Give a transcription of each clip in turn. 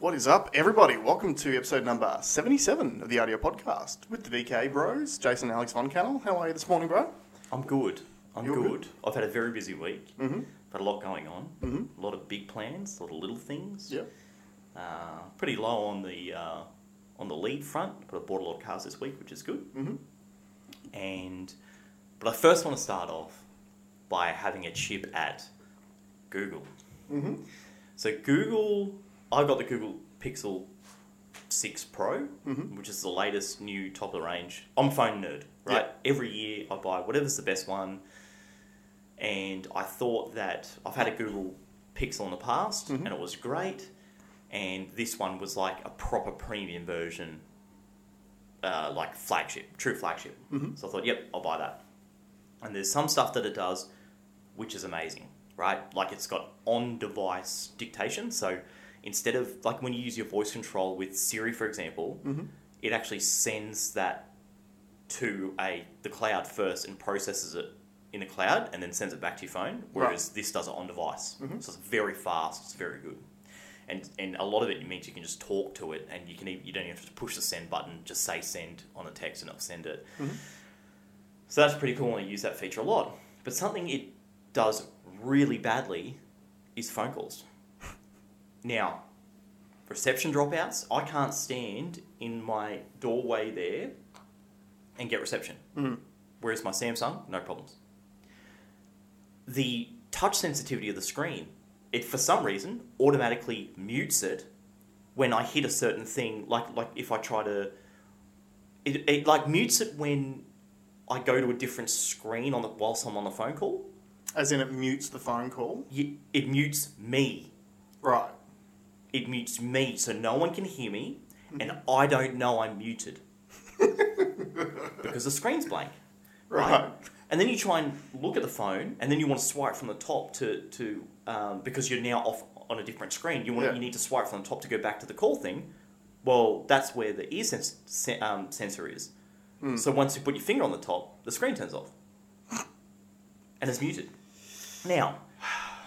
What is up, everybody? Welcome to episode number 77 of the Audio Podcast with the VK Bros, Jason and Alex Von Cannell. How are you this morning, bro? I'm good. I'm You're good. good? I've had a very busy week. Mm-hmm. Had a lot going on. Mhm. A lot of big plans, a lot of little things. Yep. Uh, pretty low on the uh, on the lead front, but I bought a lot of cars this week, which is good. Mm-hmm. And but I first want to start off by having a chip at Google. Mm-hmm. So Google, I got the Google Pixel Six Pro, Mhm. which is the latest new top of the range. I'm a phone nerd, right? Every year I buy whatever's the best one, and I thought that I've had a Google Pixel in the past, Mhm. and it was great, and this one was like a proper premium version, uh, like flagship, true flagship. Mhm. So I thought, yep, I'll buy that. And there's some stuff that it does, which is amazing, right? Like it's got on-device dictation, so instead of like when you use your voice control with Siri, for example, Mm-hmm. it actually sends that to a the cloud first and processes it in the cloud and then sends it back to your phone. Whereas this does it on device, Mhm. so it's very fast. It's very good, and and a lot of it means you can just talk to it and you can even, you don't even have to push the send button. Just say send on the text and it'll send it. Mhm. So that's pretty cool, and I use that feature a lot. But something it does really badly is phone calls. Now, reception dropouts, I can't stand in my doorway there and get reception. Mm-hmm. Whereas my Samsung, no problems. The touch sensitivity of the screen, it for some reason automatically mutes it when I hit a certain thing. Like like if I try to, it, it like mutes it when I go to a different screen on the whilst I'm on the phone call. As in, it mutes the phone call. It mutes me. Right. It mutes me, so no one can hear me, and I don't know I'm muted because the screen's blank. Right. And then you try and look at the phone, and then you want to swipe from the top to to um, because you're now off on a different screen. You want Yeah. you need to swipe from the top to go back to the call thing. Well, that's where the ear sens- sen- um, sensor is. Mm. So once you put your finger on the top, the screen turns off, and it's muted. Now,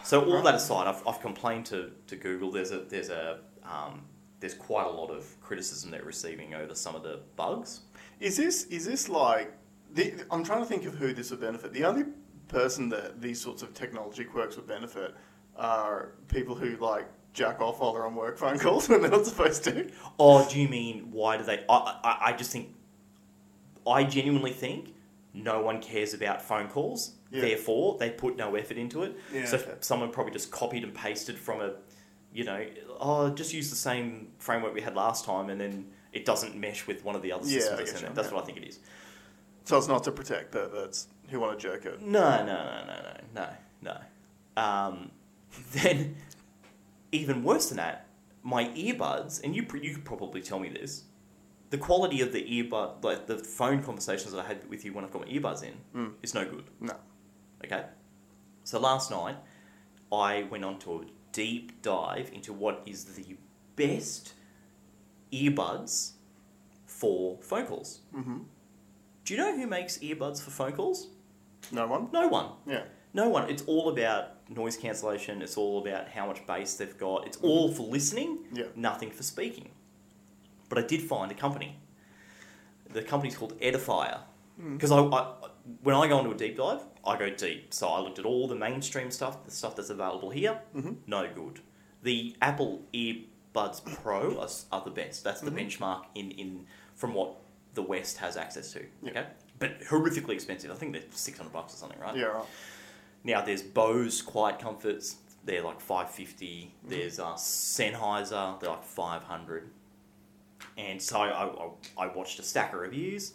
so all that aside, I've, I've complained to, to Google. There's a there's a um, there's quite a lot of criticism they're receiving over some of the bugs. Is this is this like? The, I'm trying to think of who this would benefit. The only person that these sorts of technology quirks would benefit are people who like jack off while they're on work phone calls when they're not supposed to. Oh, do you mean why do they? I, I, I just think, I genuinely think no one cares about phone calls. Yeah. Therefore, they put no effort into it. Yeah, so okay. someone probably just copied and pasted from a, you know, oh, just use the same framework we had last time, and then it doesn't mesh with one of the other Yeah, systems that's. That's what I think it is. So it's not to protect the that's who want to jerk it. No, no, no, no, no, no, no. Um, then, even worse than that, my earbuds, and you you could probably tell me this, the quality of the earbud, like the phone conversations that I had with you when I've got my earbuds in, Mm. is no good. No. Okay. So last night, I went on to a deep dive into what is the best earbuds for phone calls. Mm-hmm. Do you know who makes earbuds for phone calls? No one. No one. Yeah. No one. It's all about noise cancellation. It's all about how much bass they've got. It's all for listening, Yeah. nothing for speaking. But I did find a company. The company's called Edifier. Mm. Because I, I, when I go into a deep dive, I go deep. So I looked at all the mainstream stuff, the stuff that's available here. Mhm. No good. The Apple Earbuds Pro are, are the best. That's the Mhm. benchmark in, in from what the West has access to. Yeah. Okay, but horrifically expensive. I think they're six hundred bucks or something, right? Yeah. Right. Now there's Bose Quiet Comforts. They're like five fifty. Mm-hmm. There's uh, Sennheiser. They're like five hundred. And so I, I, I watched a stack of reviews,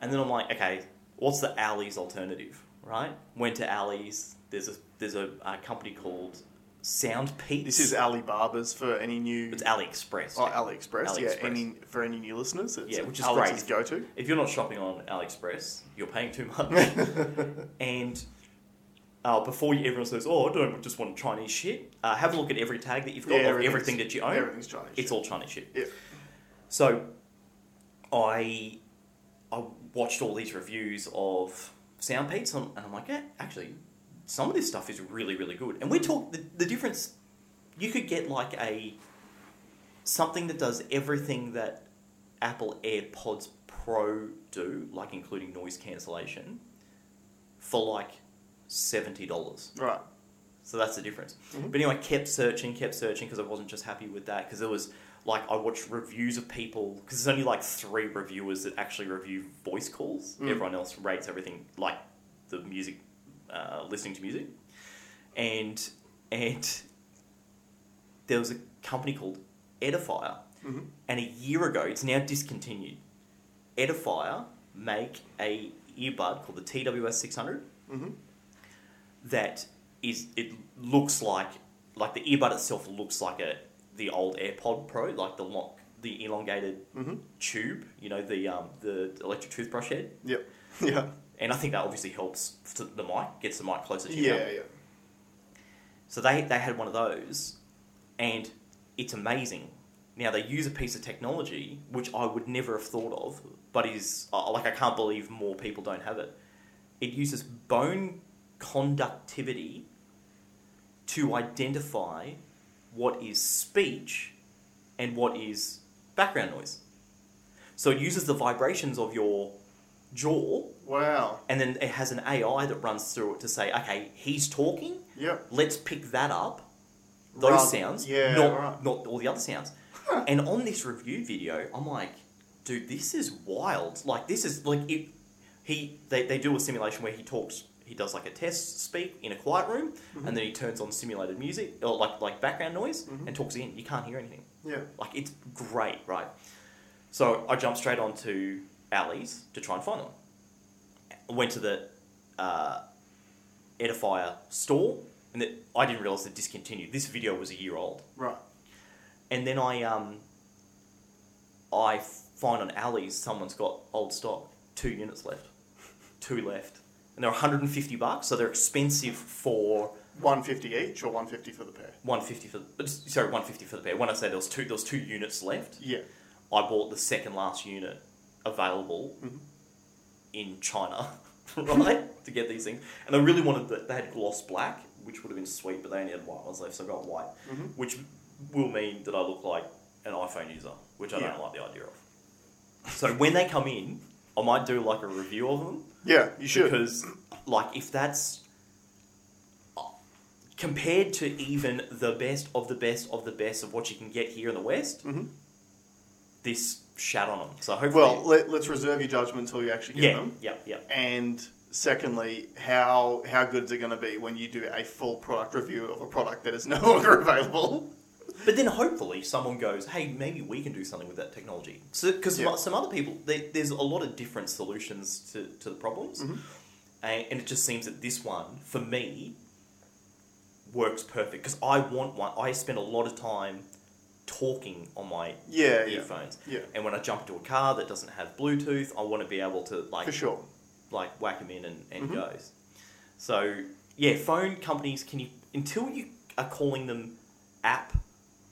and then I'm like, okay, what's the Ali's alternative? Right? Went to Ali's. There's a there's a, a company called Soundpeats. This is Alibaba's for any new. it's AliExpress. Oh, AliExpress. Yeah. Any for any new listeners. It's Yeah, which is Alex's great. go-to. If you're not shopping on AliExpress, you're paying too much. and uh, before you, everyone says, "Oh, I don't just want Chinese shit," uh, have a look at every tag that you've got Yeah, of everything that you own. Everything's Chinese. It's all Chinese shit. Yeah. So, I I watched all these reviews of Soundpeats, and and I'm like, yeah, actually, some of this stuff is really, really good. And we talk the, the difference. You could get like a something that does everything that Apple AirPods Pro do, like including noise cancellation, for like seventy dollars. Right. So that's the difference. Mhm. But anyway, kept searching, kept searching because I wasn't just happy with that because there was like I watch reviews of people because there's only like three reviewers that actually review voice calls. Mm. Everyone else rates everything like the music, uh, listening to music, and and there was a company called Edifier, hmm and a year ago it's now discontinued. Edifier make a earbud called the TWS six hundred hmm that is it looks like like the earbud itself looks like a the old AirPod Pro, like the lo- the elongated hmm tube, you know, the um, the electric toothbrush head, Yep. Yeah. and I think that obviously helps the mic, gets the mic closer to you. Yeah. Yeah. So they they had one of those, and it's amazing. Now they use a piece of technology which I would never have thought of, but is uh, like I can't believe more people don't have it. It uses bone conductivity to identify what is speech and what is background noise. So it uses the vibrations of your jaw, Wow. and then it has an AI that runs through it to say, okay, he's talking, Yep. let's pick that up, those Rather- sounds, yeah, not, right. not all the other sounds. and on this review video, I'm like, dude, this is wild. Like, this is like it. He they, they do a simulation where he talks. He does like a test speak in a quiet room, Mm-hmm. and then he turns on simulated music or like like background noise Mhm. and talks in. You can't hear anything. Yeah. Like it's great, right? So I jumped straight onto Ali's to try and find them. I went to the uh, Edifier store, and that I didn't realize they discontinued. This video was a year old, Right. and then I um I find on Ali's someone's got old stock, two units left, two left, and they're 150 bucks, so they're expensive for One fifty each or one fifty for the pair. 150 for the, sorry 150 for the pair. When I say there was two, there was two units left. Yeah. I bought the second last unit available Mhm. in China, right, to get these things. And I really wanted that they had gloss black, which would have been sweet, but they only had white ones left, so I got white, Mhm. which will mean that I look like an iPhone user, which I Yeah. don't like the idea of. So when they come in, I might do like a review of them Yeah. You should. because, like, if that's compared to even the best of the best of the best of what you can get here in the West, hmm this shat on them. So hopefully, Well, let, let's reserve your judgment until you actually get yeah, them. yeah, yeah. And secondly, how how good is it going to be when you do a full product review of a product that is no longer available? But then hopefully someone goes, hey, maybe we can do something with that technology. So because Yeah. some other people, they, there's a lot of different solutions to, to the problems, Mhm. and, and it just seems that this one for me works perfect because I want one. I spend a lot of time talking on my Yeah, yeah, earphones, yeah, and when I jump into a car that doesn't have Bluetooth, I want to be able to like for sure. like whack them in and, and Mhm. goes. So yeah, phone companies can you until you are calling them app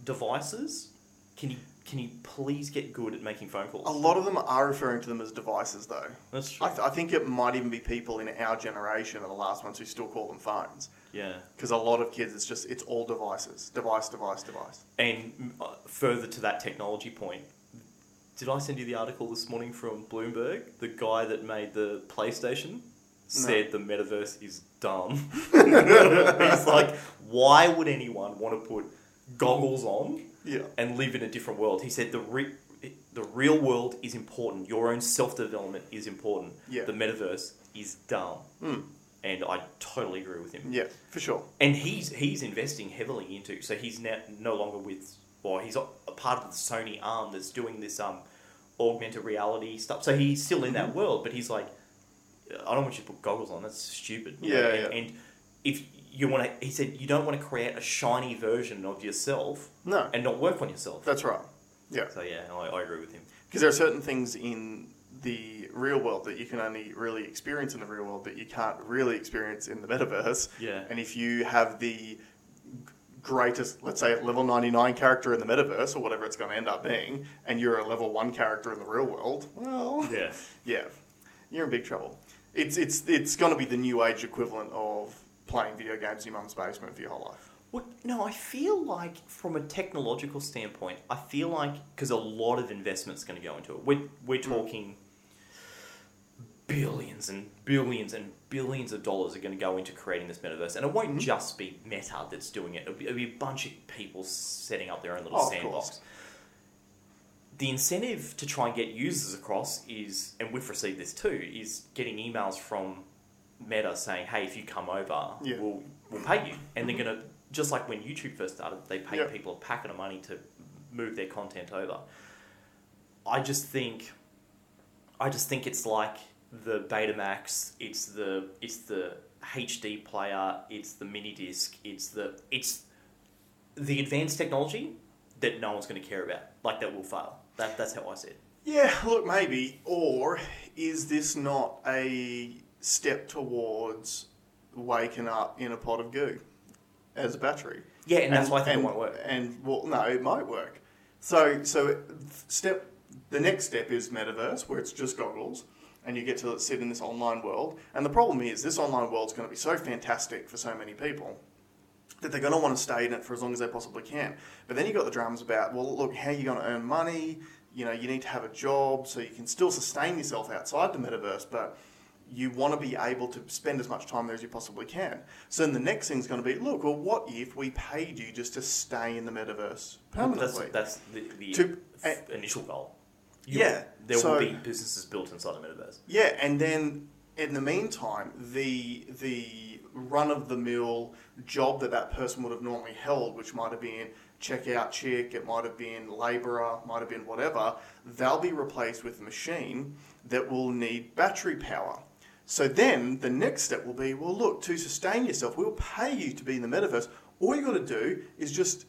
devices, can you can you please get good at making phone calls? A lot of them are referring to them as devices, though. That's true. I, th- I think it might even be people in our generation are the last ones who still call them phones. yeah, Because a lot of kids, it's just it's all devices, device, device, device. and uh, further to that technology point. Did I send you the article this morning from Bloomberg? The guy that made the PlayStation said the metaverse is dumb. He's like, why would anyone want to put goggles on Yeah, and live in a different world. He said the re- the real world is important. Your own self development is important. Yeah. The metaverse is dumb, Mm. and I totally agree with him. yeah, for sure. And he's he's investing heavily into. So he's now no longer with, or he's a part of the Sony arm that's doing this um augmented reality stuff. So he's still in that world, but he's like, I don't want you to put goggles on. That's stupid. know? Yeah, and, yeah. and if you want to, he said, you don't want to create a shiny version of yourself No, and not work on yourself. that's right. Yeah, So yeah, I, I agree with him. because there are certain things in the real world that you can only really experience in the real world that you can't really experience in the metaverse. Yeah. And if you have the greatest, let's say, level 99 character in the metaverse, or whatever it's going to end up being, and you're a level 1 character in the real world, well, Yeah. yeah, you're in big trouble. It's, it's, it's going to be the new age equivalent of playing video games in your mum's basement for your whole life. Well, no, I feel like from a technological standpoint, I feel like because a lot of investment's going to go into it. We're we're talking billions and billions and billions of dollars are going to go into creating this metaverse, and it won't Mhm. just be Meta that's doing it. It'll be, it'll be a bunch of people setting up their own little Oh, of sandbox. course. The incentive to try and get users across is, and we've received this too, is getting emails from Meta saying, "Hey, if you come over, Yeah. we'll we'll pay you." And they're gonna just like when YouTube first started, they paid Yeah. people a packet of money to move their content over. I just think, I just think it's like the Betamax. It's the it's the HD player. It's the mini disc. It's the it's the advanced technology that no one's going to care about. Like that will fail. That that's how I see it. Yeah, look, maybe. Or is this not a step towards waking up in a pot of goo as a battery? Yeah, and, that's why I think and, it won't work. And well, no, it might work. So, so step the next step is metaverse, where it's just goggles, and you get to sit in this online world. And the problem is, this online world is going to be so fantastic for so many people that they're going to want to stay in it for as long as they possibly can. But then you got the dramas about, well, look, how are you going to earn money? You know, you need to have a job so you can still sustain yourself outside the metaverse, but you want to be able to spend as much time there as you possibly can. So then the next thing's going to be, look, well, what if we paid you just to stay in the metaverse permanently? That's, that's the, the To- f- initial goal. You- Yeah, there so- will be businesses built inside the metaverse. Yeah, and then in the meantime, the the run of the mill job that that person would have normally held, which might have been checkout chick, it might have been labourer, might have been whatever, they'll be replaced with a machine that will need battery power. So then the next step will be, well, look, to sustain yourself, we'll pay you to be in the metaverse. All you got to do is just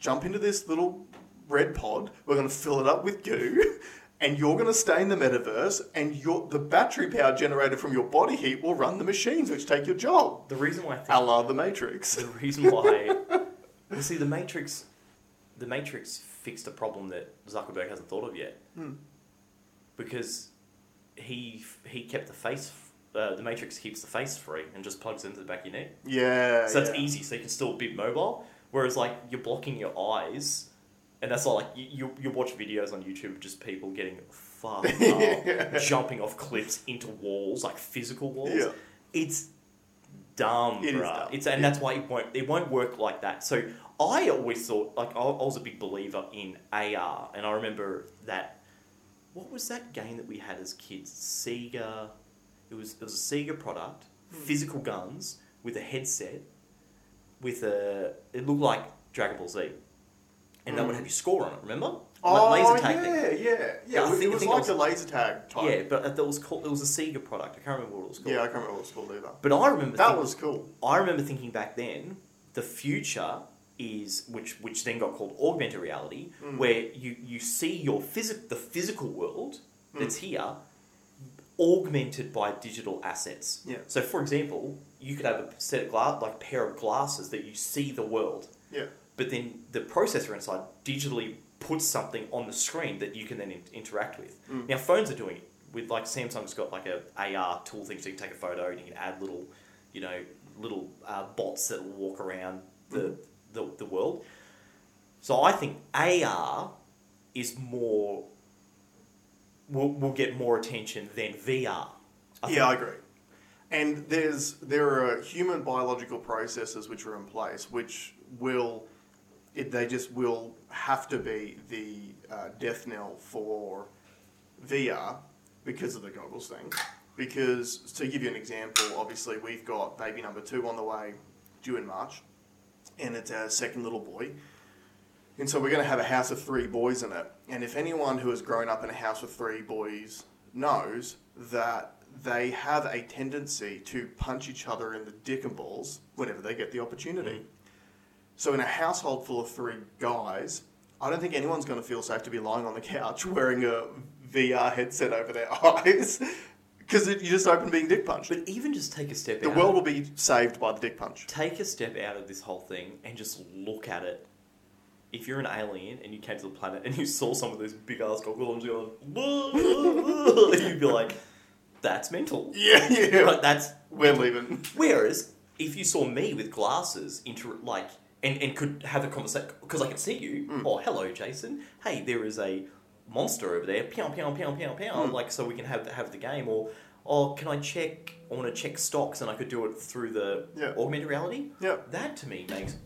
jump into this little red pod. We're going to fill it up with goo, and you're going to stay in the metaverse. And your the battery power generated from your body heat will run the machines which take your job. The reason why I think A la the Matrix. the reason why well, see the Matrix, the Matrix fixed a problem that Zuckerberg hasn't thought of yet Hmm. because he he kept the face. Uh, the Matrix keeps the face free and just plugs into the back of your neck. Yeah. So that's yeah. easy. So you can still be mobile. Whereas like you're blocking your eyes, and that's not like you you, you watch videos on YouTube of just people getting fucked up, Yeah. jumping off cliffs into walls, like physical walls. Yeah. It's dumb, It dumb. It's and that's why it won't it won't work like that. So I always thought like I, I was a big believer in AR, and I remember that. What was that game that we had as kids? Sega. It was it was a Sega product, Hmm. physical guns with a headset, with a it looked like Dragon Ball Z, and that would Mm. have your score on it. Remember? Oh, La- laser tag yeah, thing. yeah, yeah. Yeah, I it think- I was think it like was- a laser tag type. Yeah, but that was called. It was a Sega product. I can't remember what it was called. Yeah, I can't remember what it was called either. But I remember That think- was cool. I remember thinking back then, the future is which which then got called augmented reality, Mm. where you you see your physic the physical world Mm. that's here, augmented by digital assets. Yeah. So, for example, you could have a set of glass, like a pair of glasses that you see the world, Yeah. but then the processor inside digitally puts something on the screen that you can then in- interact with. Mm. Now, phones are doing it with like Samsung's got like a AR tool thing, so you can take a photo and you can add little, you know, little uh, bots that walk around the, Mhm. the the world. So I think AR is more will will get more attention than VR. I yeah, I agree. And there's there are human biological processes which are in place which will it, they just will have to be the uh, death knell for VR because of the goggles thing. Because to give you an example, obviously we've got baby number two on the way, due in March, and it's our second little boy. And so we're going to have a house of three boys in it. And if anyone who has grown up in a house with three boys knows that they have a tendency to punch each other in the dick and balls whenever they get the opportunity. Mm. So in a household full of three guys, I don't think anyone's going to feel safe to be lying on the couch wearing a VR headset over their eyes because you just open being dick punched. But even just take a step The out. world will be saved by the dick punch. take a step out of this whole thing and just look at it. If you're an alien and you came to the planet and you saw some of those big ass goggles going, you'd be like, "That's mental." Yeah, yeah. Like, that's We're leaving. Whereas if you saw me with glasses, inter- like and, and could have a conversation because I can see you. Mm. Oh, hello, Jason. Hey, there is a monster over there. Pew pew pew pew pew. Mm. Like so we can have have the game. Or oh, can I check? I want to check stocks, and I could do it through the Yeah. augmented reality. Yeah. That to me makes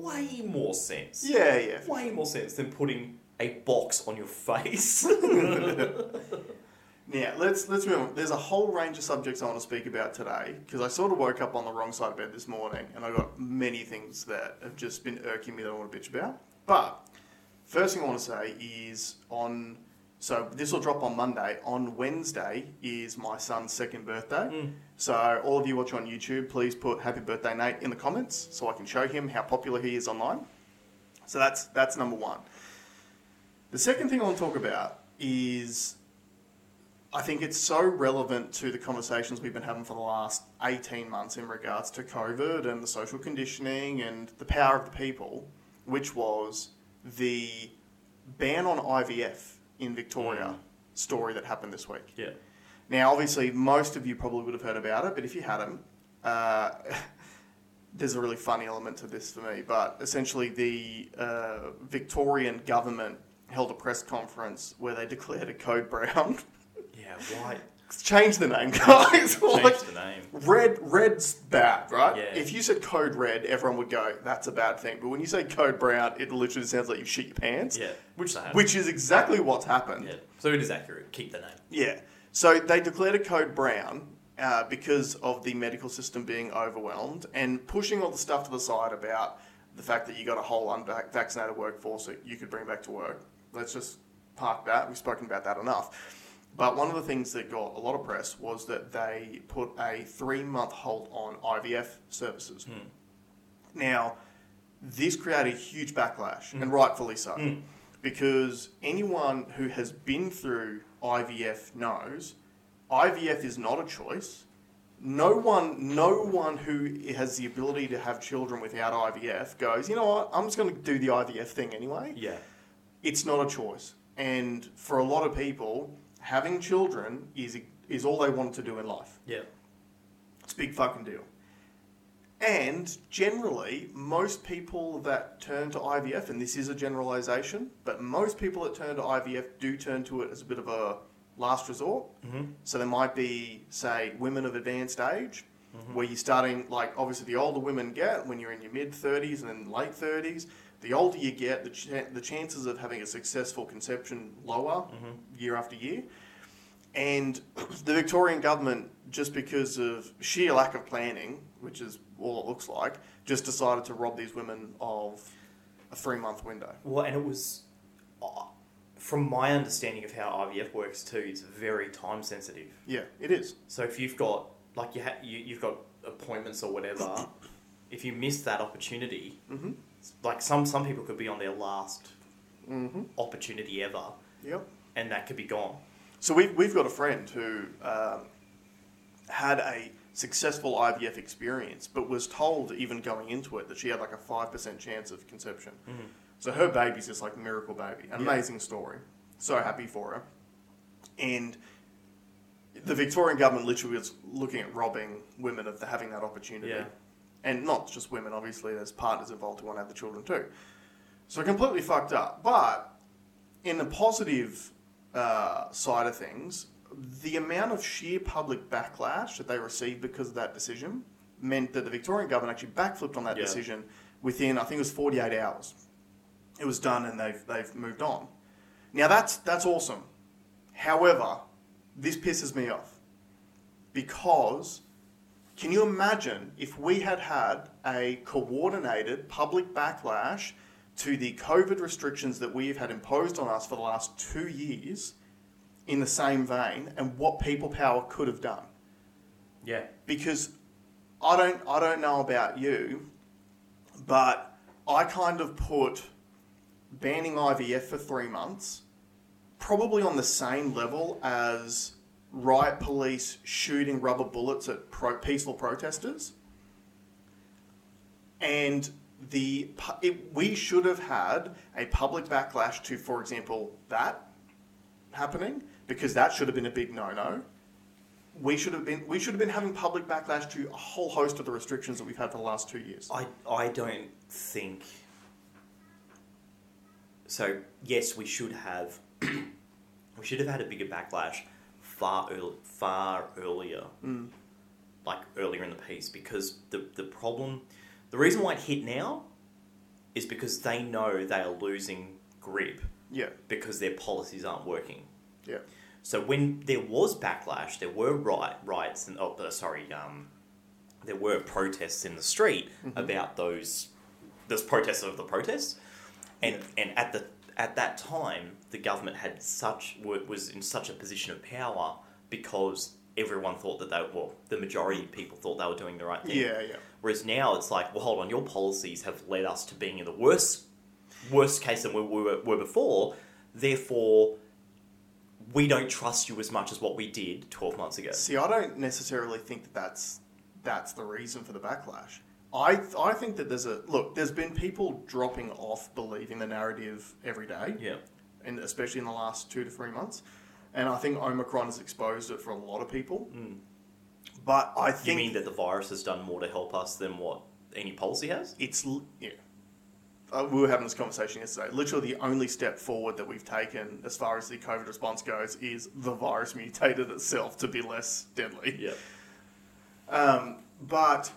way more sense. Yeah, yeah. Way more sense than putting a box on your face. Now let's let's move on. There's a whole range of subjects I want to speak about today because I sort of woke up on the wrong side of bed this morning and I got many things that have just been irking me that I want to bitch about. But first thing I want to say is on so this will drop on Monday. On Wednesday is my son's second birthday. Mm. So all of you watching on YouTube, please put happy birthday Nate in the comments so I can show him how popular he is online. So that's that's number one. The second thing I want to talk about is I think it's so relevant to the conversations we've been having for the last 18 months in regards to COVID and the social conditioning and the power of the people, which was the ban on IVF in Victoria Mm. story that happened this week. yeah. Now, obviously, most of you probably would have heard about it, but if you hadn't, uh, there's a really funny element to this for me. But essentially, the uh, Victorian government held a press conference where they declared a code brown. Yeah. Why Change the name, guys. change Like, the name? red, red's bad, right? Yeah. If you said code red, everyone would go, "That's a bad thing." But when you say code brown, it literally sounds like you shit your pants. Yeah. Which, they have. which is exactly what's happened. Yeah. So it is accurate. Keep the name. Yeah. So they declared a code brown uh, because of the medical system being overwhelmed and pushing all the stuff to the side about the fact that you got a whole unvaccinated workforce that you could bring back to work. Let's just park that. We've spoken about that enough. But one of the things that got a lot of press was that they put a three month halt on IVF services. Now, this created a huge backlash, and rightfully so, Mm. because anyone who has been through IVF knows IVF is not a choice. No one, no one who has the ability to have children without IVF goes, you know what? I'm just going to do the IVF thing anyway. Yeah. It's not a choice, and for a lot of people, having children is is all they wanted to do in life. Yeah. It's a big fucking deal. And generally, most people that turn to IVF, and this is a generalization, but most people that turn to IVF do turn to it as a bit of a last resort. Mm-hmm. So there might be, say, women of advanced age, Mm-hmm. where you're starting, like, obviously, the older women get when you're in your mid 30s and then late 30s, the older you get, the, ch- the chances of having a successful conception lower Mm-hmm. year after year. And the Victorian government, just because of sheer lack of planning, which is all it looks like, just decided to rob these women of a three month window. Well, and it was, uh, from my understanding of how IVF works too, it's very time sensitive. Yeah, it is. So if you've got like you, ha- you you've got appointments or whatever, if you miss that opportunity, Mm-hmm. Like some some people could be on their last Mm-hmm. opportunity ever, Yep. and that could be gone. So we've, we've got a friend who um, had a successful IVF experience, but was told even going into it that she had like a 5% chance of conception. Mm-hmm. So her baby's just like miracle baby. An Yeah. amazing story. So happy for her. And the Victorian government literally was looking at robbing women of the, having that opportunity. Yeah. And not just women, obviously, there's partners involved who want to have the children too. So completely fucked up. But in the positive uh, side of things, the amount of sheer public backlash that they received because of that decision meant that the Victorian government actually backflipped on that Yeah. decision within, I think it was 48 hours. It was done and they've, they've moved on. Now that's, that's awesome. However, this pisses me off because can you imagine if we had had a coordinated public backlash to the COVID restrictions that we've had imposed on us for the last two years in the same vein and what people power could have done? Yeah. Because I don't, I don't know about you, but I kind of put banning IVF for three months probably on the same level as riot police shooting rubber bullets at pro- peaceful protesters. And the it, we should have had a public backlash to, for example, that happening because that should have been a big no-no. we should have been we should have been having public backlash to a whole host of the restrictions that we've had for the last two years. I, I don't think. So yes, we should have. we should have had a bigger backlash far earl- far earlier, Mm. like earlier in the piece, because the the problem, the reason why it hit now, is because they know they are losing grip Yeah, because their policies aren't working. yeah, So when there was backlash, there were riot, riots and oh, uh, sorry, um, there were protests in the street about those those protests of the protests, and and at the at that time the government had such was in such a position of power because everyone thought that they well the majority of people thought they were doing the right thing. yeah, yeah. Whereas now it's like, well, hold on, your policies have led us to being in the worst, worst case than we were, were before. Therefore, we don't trust you as much as what we did 12 months ago. See, I don't necessarily think that that's that's the reason for the backlash. I I think that there's a look. There's been people dropping off believing the narrative every day, Yeah. and especially in the last two to three months. And I think Omicron has exposed it for a lot of people. Mm. But I think You mean that the virus has done more to help us than what any policy has? it's yeah. Uh, we were having this conversation yesterday. Literally, the only step forward that we've taken as far as the COVID response goes is the virus mutated itself to be less deadly. Yeah. Um, but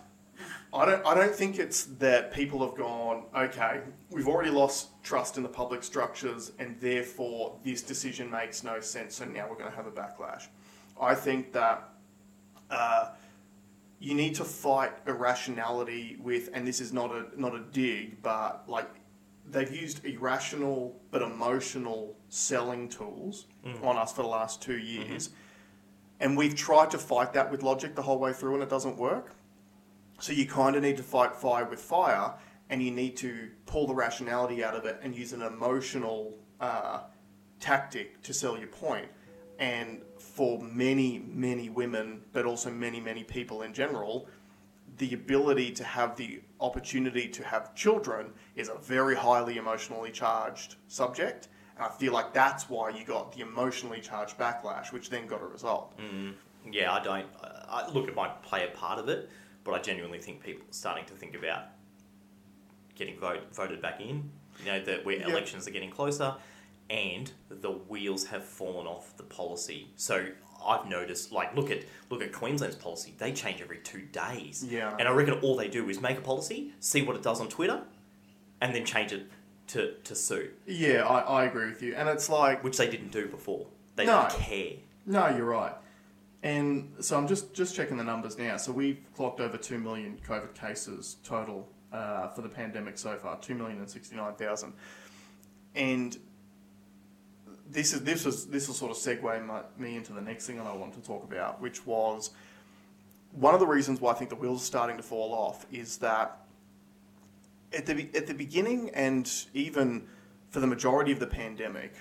I don't. I don't think it's that people have gone. Okay, we've already lost trust in the public structures, and therefore this decision makes no sense. So now we're going to have a backlash. I think that uh, you need to fight irrationality with, and this is not a not a dig, but like they've used irrational but emotional selling tools on us for the last two years. And we've tried to fight that with logic the whole way through, and it doesn't work. So you kind of need to fight fire with fire, and you need to pull the rationality out of it and use an emotional uh, tactic to sell your point. And for many, many women, but also many, many people in general, the ability to have the opportunity to have children is a very highly emotionally charged subject. And I feel like that's why you got the emotionally charged backlash, which then got a result. Mm, yeah, I don't. I, look, it might play a part of it, but I genuinely think people are starting to think about getting vote, voted back in. You know, that where Yeah. elections are getting closer, and the wheels have fallen off the policy. So I've noticed, like, look at look at Queensland's policy. They change every two days. Yeah. And I reckon all they do is make a policy, see what it does on Twitter, and then change it to to suit, Yeah, I, I agree with you. And it's like, which they didn't do before. They No. didn't care. no, you're right. And so I'm just, just checking the numbers now. So we've clocked over 2 million COVID cases total uh, for the pandemic so far 2,069,000. And this is this was this will sort of segue my, me into the next thing that I want to talk about, which was one of the reasons why I think the wheels are starting to fall off is that at the at the beginning and even for the majority of the pandemic,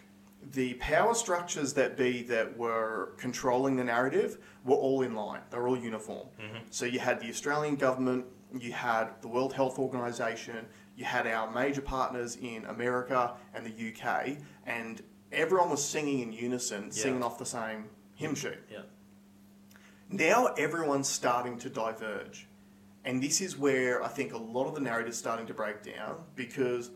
the power structures that be that were controlling the narrative were all in line. They were all uniform. Mm-hmm. So you had the Australian government, you had the World Health Organization, you had our major partners in America and the UK, and everyone was singing in unison, singing off the same hymn sheet. Yeah. Now everyone's starting to diverge. And this is where I think a lot of the narrative's starting to break down because,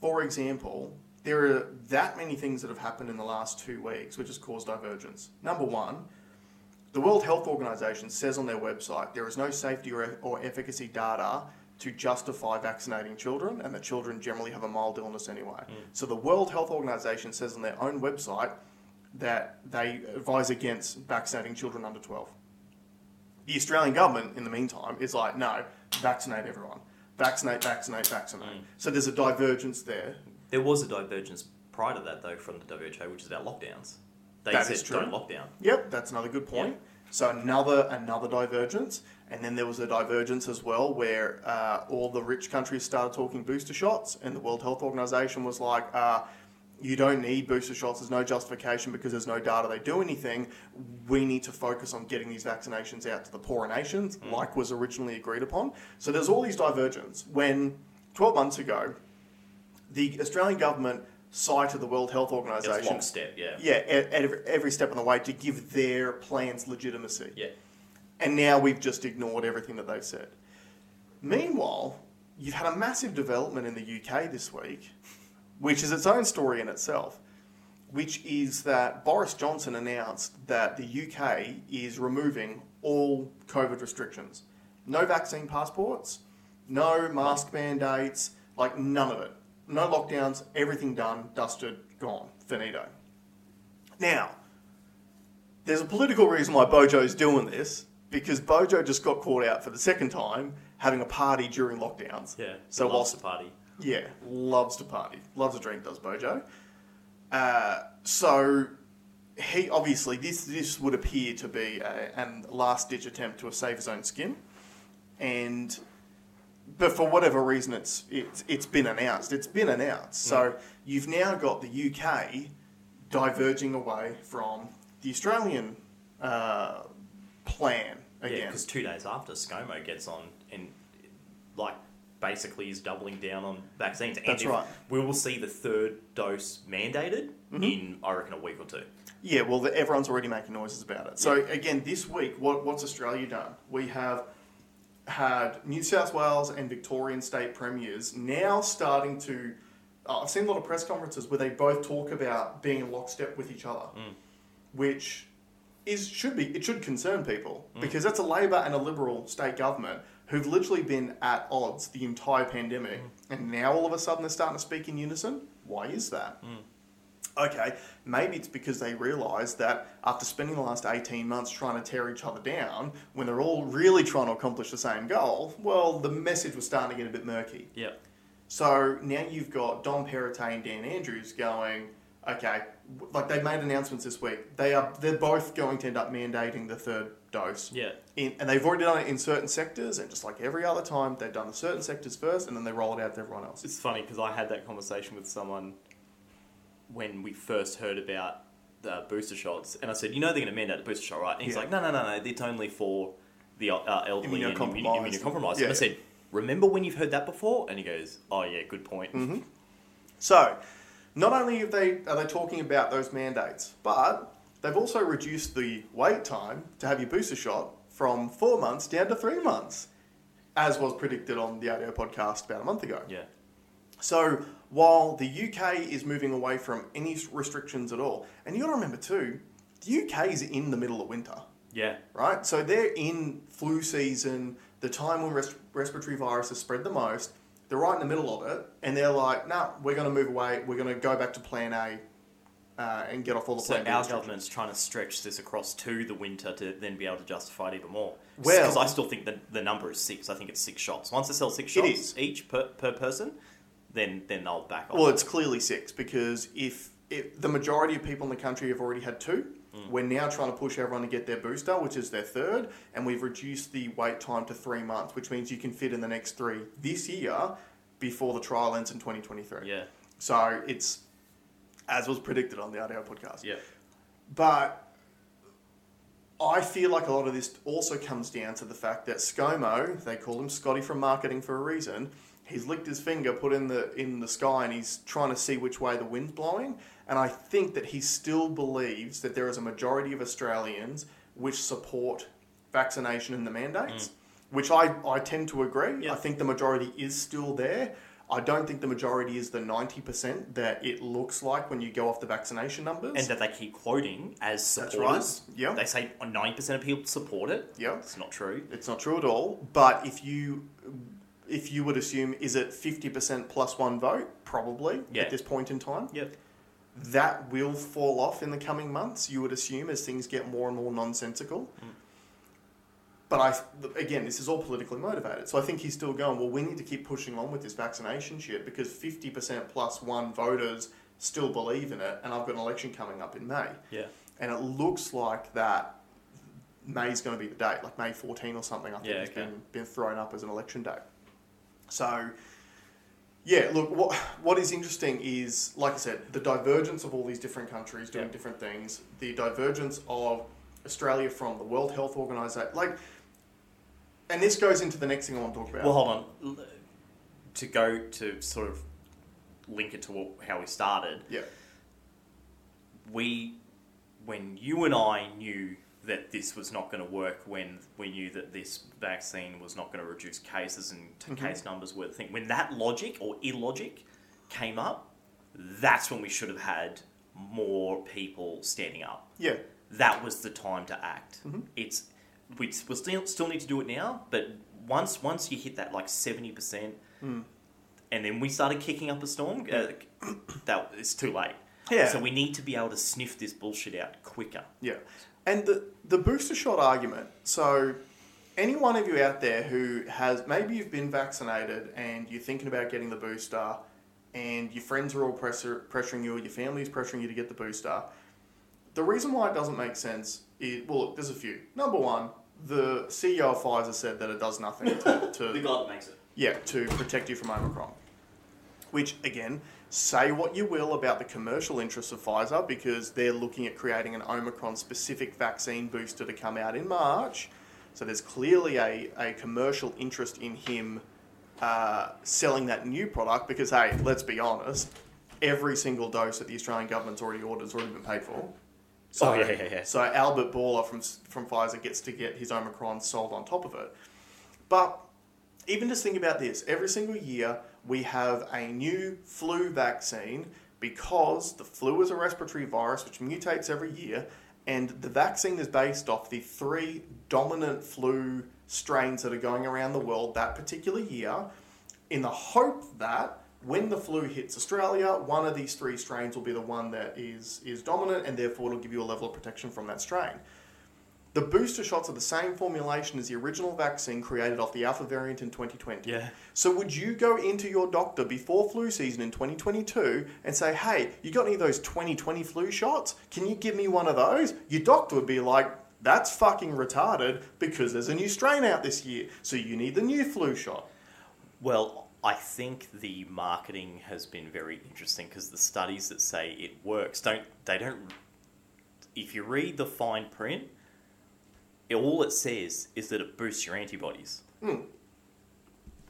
for example, there are that many things that have happened in the last two weeks which has caused divergence. Number one, the World Health Organization says on their website there is no safety or, or efficacy data to justify vaccinating children, and that children generally have a mild illness anyway. So the World Health Organization says on their own website that they advise against vaccinating children under 12. The Australian government, in the meantime, is like, no, vaccinate everyone. Vaccinate, vaccinate, vaccinate. Mm. So there's a divergence there. There was a divergence prior to that, though, from the WHO, which is about lockdowns. They That said is true. don't lockdown. Yep, that's another good point. So another another divergence, and then there was a divergence as well where uh, all the rich countries started talking booster shots, and the World Health Organization was like, uh, "You don't need booster shots. There's no justification because there's no data they do anything. We need to focus on getting these vaccinations out to the poorer nations, like was originally agreed upon." So there's all these divergence. When 12 months ago, the Australian government side of the World Health Organization. It's lockstep, yeah. Yeah, at, at every, every step of the way to give their plans legitimacy. Yeah. And now we've just ignored everything that they've said. Meanwhile, you've had a massive development in the UK this week, which is its own story in itself, which is that Boris Johnson announced that the UK is removing all COVID restrictions. No vaccine passports, no mask mandates, like none of it. No lockdowns, everything done, dusted, gone, finito. Now, there's a political reason why Bojo's doing this because Bojo just got caught out for the second time having a party during lockdowns. Yeah. So loves whilst the party. yeah, loves to party, loves a drink, does Bojo. Uh, so he obviously this this would appear to be a, an last ditch attempt to save his own skin, and but for whatever reason it's it's it's been announced. It's been announced. So you've now got the UK diverging away from the Australian uh, plan Yeah, again. because two days after ScoMo gets on and like basically is doubling down on vaccines. And That's if- right. We will see the third dose mandated Mm-hmm. in I reckon a week or two. Yeah, well, the, everyone's already making noises about it. So again, this week, what, what's Australia done? We have had New South Wales and Victorian state premiers now starting to. Uh, I've seen a lot of press conferences where they both talk about being in lockstep with each other, mm. which is should be it should concern people mm. because that's a Labor and a Liberal state government who've literally been at odds the entire pandemic, mm. and now all of a sudden they're starting to speak in unison. Why is that? Okay, maybe it's because they realise that after spending the last 18 months trying to tear each other down, when they're all really trying to accomplish the same goal, well, the message was starting to get a bit murky. Yeah. So now you've got Dom Perrottet and Dan Andrews going, okay, like they've made announcements this week. They are they're both going to end up mandating the third dose. Yeah. In, and they've already done it in certain sectors, and just like every other time, they've done the certain sectors first, and then they roll it out to everyone else. It's funny because I had that conversation with someone when we first heard about the booster shots, and I said, "You know they're going to mandate the booster shot, right?" And he's Yeah. like, "No, no, no, no. It's only for the uh, elderly and Immunocompromised. immunocompromised." Yeah. And I said, "Remember when you've heard that before?" And he goes, "Oh yeah, good point." Mm-hmm. So, not only have they are they talking about those mandates, but they've also reduced the wait time to have your booster shot from four months down to three months, as was predicted on the audio podcast about a month ago. Yeah. So while the UK is moving away from any restrictions at all, and you got to remember too, the UK is in the middle of winter Yeah. right? So they're in flu season, the time when res- respiratory viruses spread the most. They're right in the middle of it, and they're like, "No, we're going to move away. We're going to go back to Plan A uh, and get off all the So Plan B our government's trying to stretch this across to the winter to then be able to justify it even more. Well- because I still think that the number is six. I think it's six shots. Once they sell six shots each per, per person, then then they'll back off. Well, it's clearly six because if, if the majority of people in the country have already had two, Mm. we're now trying to push everyone to get their booster, which is their third, and we've reduced the wait time to three months, which means you can fit in the next three this year before the trial ends in 2023. yeah. So it's as was predicted on the audio podcast. Yeah. But I feel like a lot of this also comes down to the fact that ScoMo, they call him Scotty from marketing for a reason. He's licked his finger, put in the in the sky, and he's trying to see which way the wind's blowing. And I think that he still believes that there is a majority of Australians which support vaccination and the mandates, mm. which I, I tend to agree. Yeah. I think the majority is still there. I don't think the majority is the 90% that it looks like when you go off the vaccination numbers. And that they keep quoting as That's supporters. right. Yeah. They say 90% of people support it. Yeah. It's not true. It's not true at all. But if you if you would assume is it fifty percent plus one vote, probably Yeah. at this point in time, Yep. that will fall off in the coming months. You would assume as things get more and more nonsensical. Mm. But I again, this is all politically motivated. So I think he's still going. Well, we need to keep pushing on with this vaccination shit because fifty percent plus one voters still believe in it, and I've got an election coming up in May. Yeah. and it looks like that May's going to be the date, like May 14 or something. I think Yeah, has okay. been, been thrown up as an election date. So, yeah, look, what what is interesting is, like I said, the divergence of all these different countries doing Yeah. different things, the divergence of Australia from the World Health Organization, like, and this goes into the next thing I want to talk about. Well, hold on. To go to sort of link it to what, how we started. Yeah. We, when you and I knew that this was not going to work, when we knew that this vaccine was not going to reduce cases and t- Mhm. case numbers were the thing, when that logic or illogic came up, that's when we should have had more people standing up. Yeah. That was the time to act. Mhm. It's we s- we still still need to do it now, but once once you hit that like seventy percent, Mm. and then we started kicking up a storm, uh, that it's too late. Yeah. So we need to be able to sniff this bullshit out quicker. Yeah. And the, the booster shot argument. So, any one of you out there who has maybe you've been vaccinated and you're thinking about getting the booster, and your friends are all pressure, pressuring you, or your family's pressuring you to get the booster. The reason why it doesn't make sense is well, look, there's a few. Number one, the CEO of Pfizer said that it does nothing to, to guy that makes it. yeah, to protect you from Omicron. Which, again, say what you will about the commercial interests of Pfizer because they're looking at creating an Omicron specific vaccine booster to come out in March. So there's clearly a, a commercial interest in him uh, selling that new product because, hey, let's be honest, every single dose that the Australian government's already ordered has already been paid for. So, Oh, yeah, yeah, yeah. So Albert Bourla from, from Pfizer gets to get his Omicron sold on top of it. But even just think about this every single year we have a new flu vaccine because the flu is a respiratory virus which mutates every year and the vaccine is based off the three dominant flu strains that are going around the world that particular year in the hope that when the flu hits Australia, one of these three strains will be the one that is, is dominant and therefore it'll give you a level of protection from that strain. The booster shots are the same formulation as the original vaccine created off the alpha variant in 2020. Yeah. So would you go into your doctor before flu season in 2022 and say, "Hey, you got any of those 2020 flu shots? Can you give me one of those?" Your doctor would be like, "That's fucking retarded because there's a new strain out this year, so you need the new flu shot." Well, I think the marketing has been very interesting because the studies that say it works don't they don't. If you read the fine print, it- all it says is that it boosts your antibodies. Hmm.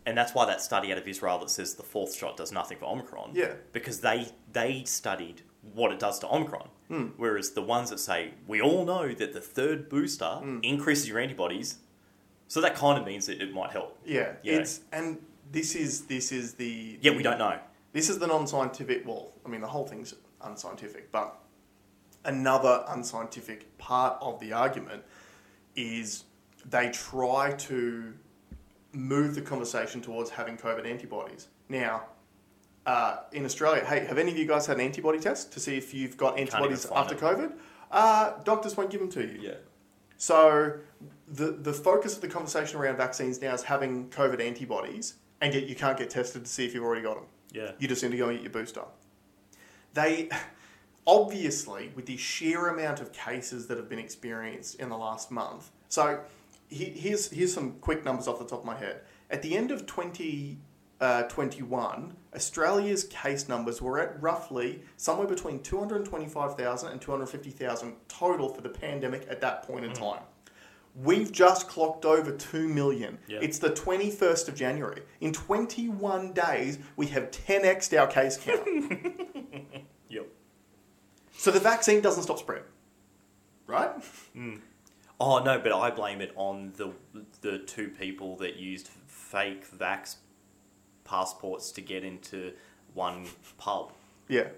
And that's why that study out of Israel that says the fourth shot does nothing for Omicron. Yeah. Because they they studied what it does to Omicron. Hmm. Whereas the ones that say we all know that the third booster Hmm. increases your antibodies, so that kind of means that it might help. Yeah, Yeah. it's and this is this is the Yeah, we don't know. This is the non-scientific. Well, I mean, the whole thing's unscientific, but another unscientific part of the argument is they try to move the conversation towards having COVID antibodies. Now, uh, in Australia, hey, have any of you guys had an antibody test to see if you've got antibodies after. COVID? Uh, doctors won't give them to you. Yeah. So the the focus of the conversation around vaccines now is having COVID antibodies, and yet you can't get tested to see if you've already got them. Yeah. You just need to go and get your booster. They obviously, with the sheer amount of cases that have been experienced in the last month. So he, here's here's some quick numbers off the top of my head. At the end of 2021, uh, Australia's case numbers were at roughly somewhere between 225,000 and 250,000 total for the pandemic at that point in mm-hmm. time. We've just clocked over 2 million. It's the 21st of January. In 21 days, we have 10x'd our case count. Yep. so the vaccine doesn't stop spread, right? Oh no, but I blame it on the the two people that used fake vax passports to get into one pub. Yeah.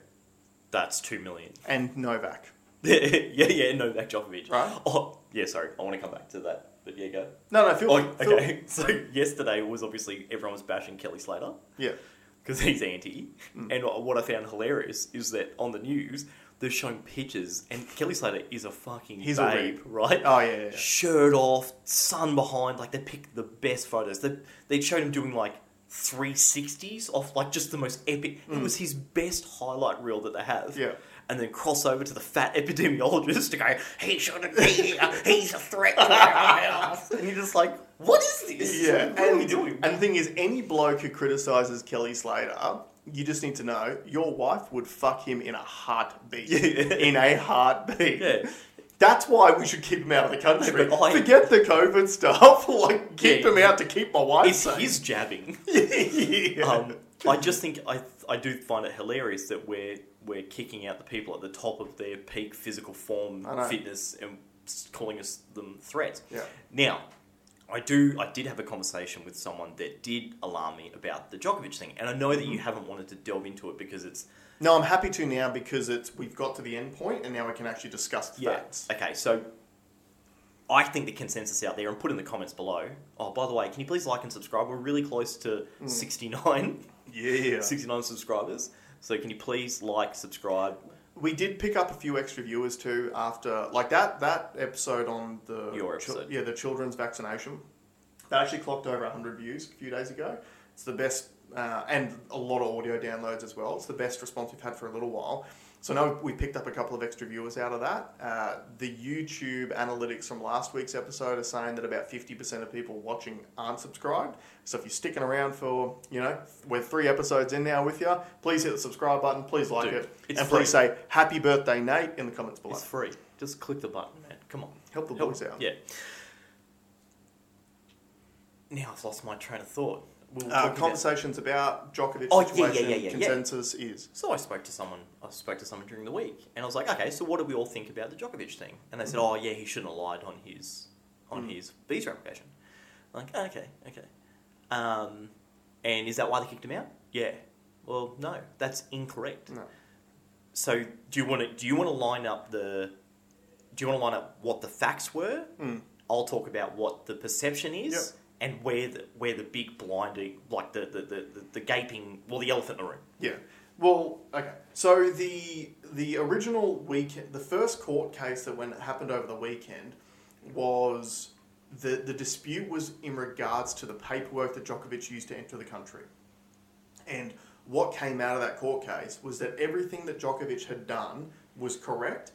That's two million. And Novak. yeah, yeah, Novak Djokovic. Right. Oh, yeah. Sorry, I want to come back to that. But yeah, go. No, no, feel, Oh, feel- okay. So yesterday was obviously everyone was bashing Kelly Slater Yeah. because he's anti. Mm. And what I found hilarious is that on the news they're showing pictures, and Kelly Slater is a fucking He's a babe, right? Oh, yeah, yeah, yeah. shirt off, sun behind. Like they picked the best photos. They they showed him doing like 360s off like just the most epic. It was his best highlight reel that they have. Mm. Yeah. And then cross over to the fat epidemiologist to go, he shouldn't be here. He's a threat to our. And you're just like, what is this? Yeah. What are we doing? And the thing is, any bloke who criticises Kelly Slater, you just need to know your wife would fuck him in a heartbeat. In a heartbeat. Yeah. That's why we should keep him out of the country. I- Forget the COVID stuff. like, keep Yeah. him out to keep my wife It's safe. his jabbing. yeah. Um, I just think I, I do find it hilarious that we're we're kicking out the people at the top of their peak physical form, fitness, and calling us them threats. Yeah. Now, I do. I did have a conversation with someone that did alarm me about the Djokovic thing, and I know that you Mm-hmm. haven't wanted to delve into it because it's No, I'm happy to now because it's we've got to the end point and now we can actually discuss the facts. Okay, so I think the consensus out there, and put in the comments below. Oh, by the way, can you please like and subscribe? We're really close to Mm. 69, Yeah. 69 subscribers. So can you please like, subscribe? We did pick up a few extra viewers too after like that that episode on the Your episode. yeah the children's vaccination that actually clocked over 100 views a few days ago. It's the best uh, and a lot of audio downloads as well. It's the best response we've had for a little while. So now we picked up a couple of extra viewers out of that. Uh, the YouTube analytics from last week's episode are saying that about 50% of people watching aren't subscribed. So if you're sticking around for, you know, we're three episodes in now with you, please hit the subscribe button, please like Dude, it, and free. please say happy birthday, Nate, in the comments below. It's free. Just click the button, man. Come on. Help the boys out. Yeah. Now I've lost my train of thought. We were Uh, talking about- conversations about Djokovic Oh, situation, yeah, yeah, yeah. consensus is. So I spoke to someone. I spoke to someone during the week, and I was like, "Okay, so what do we all think about the Djokovic thing?" And they said, Mm. "Oh, yeah, he shouldn't have lied on his on Mm. his visa application." I'm like, "Okay, okay." Um, and is that why they kicked him out? Yeah. Well, no, that's incorrect. No. So do you want to do you want to line up the do you want to line up what the facts were? Mm. I'll talk about what the perception is Yep. And where the where the big blinding like the the, the, the, the gaping well the elephant in the room. Yeah. Well, okay. So the the original weekend, the first court case that when it happened over the weekend was the the dispute was in regards to the paperwork that Djokovic used to enter the country. And what came out of that court case was that everything that Djokovic had done was correct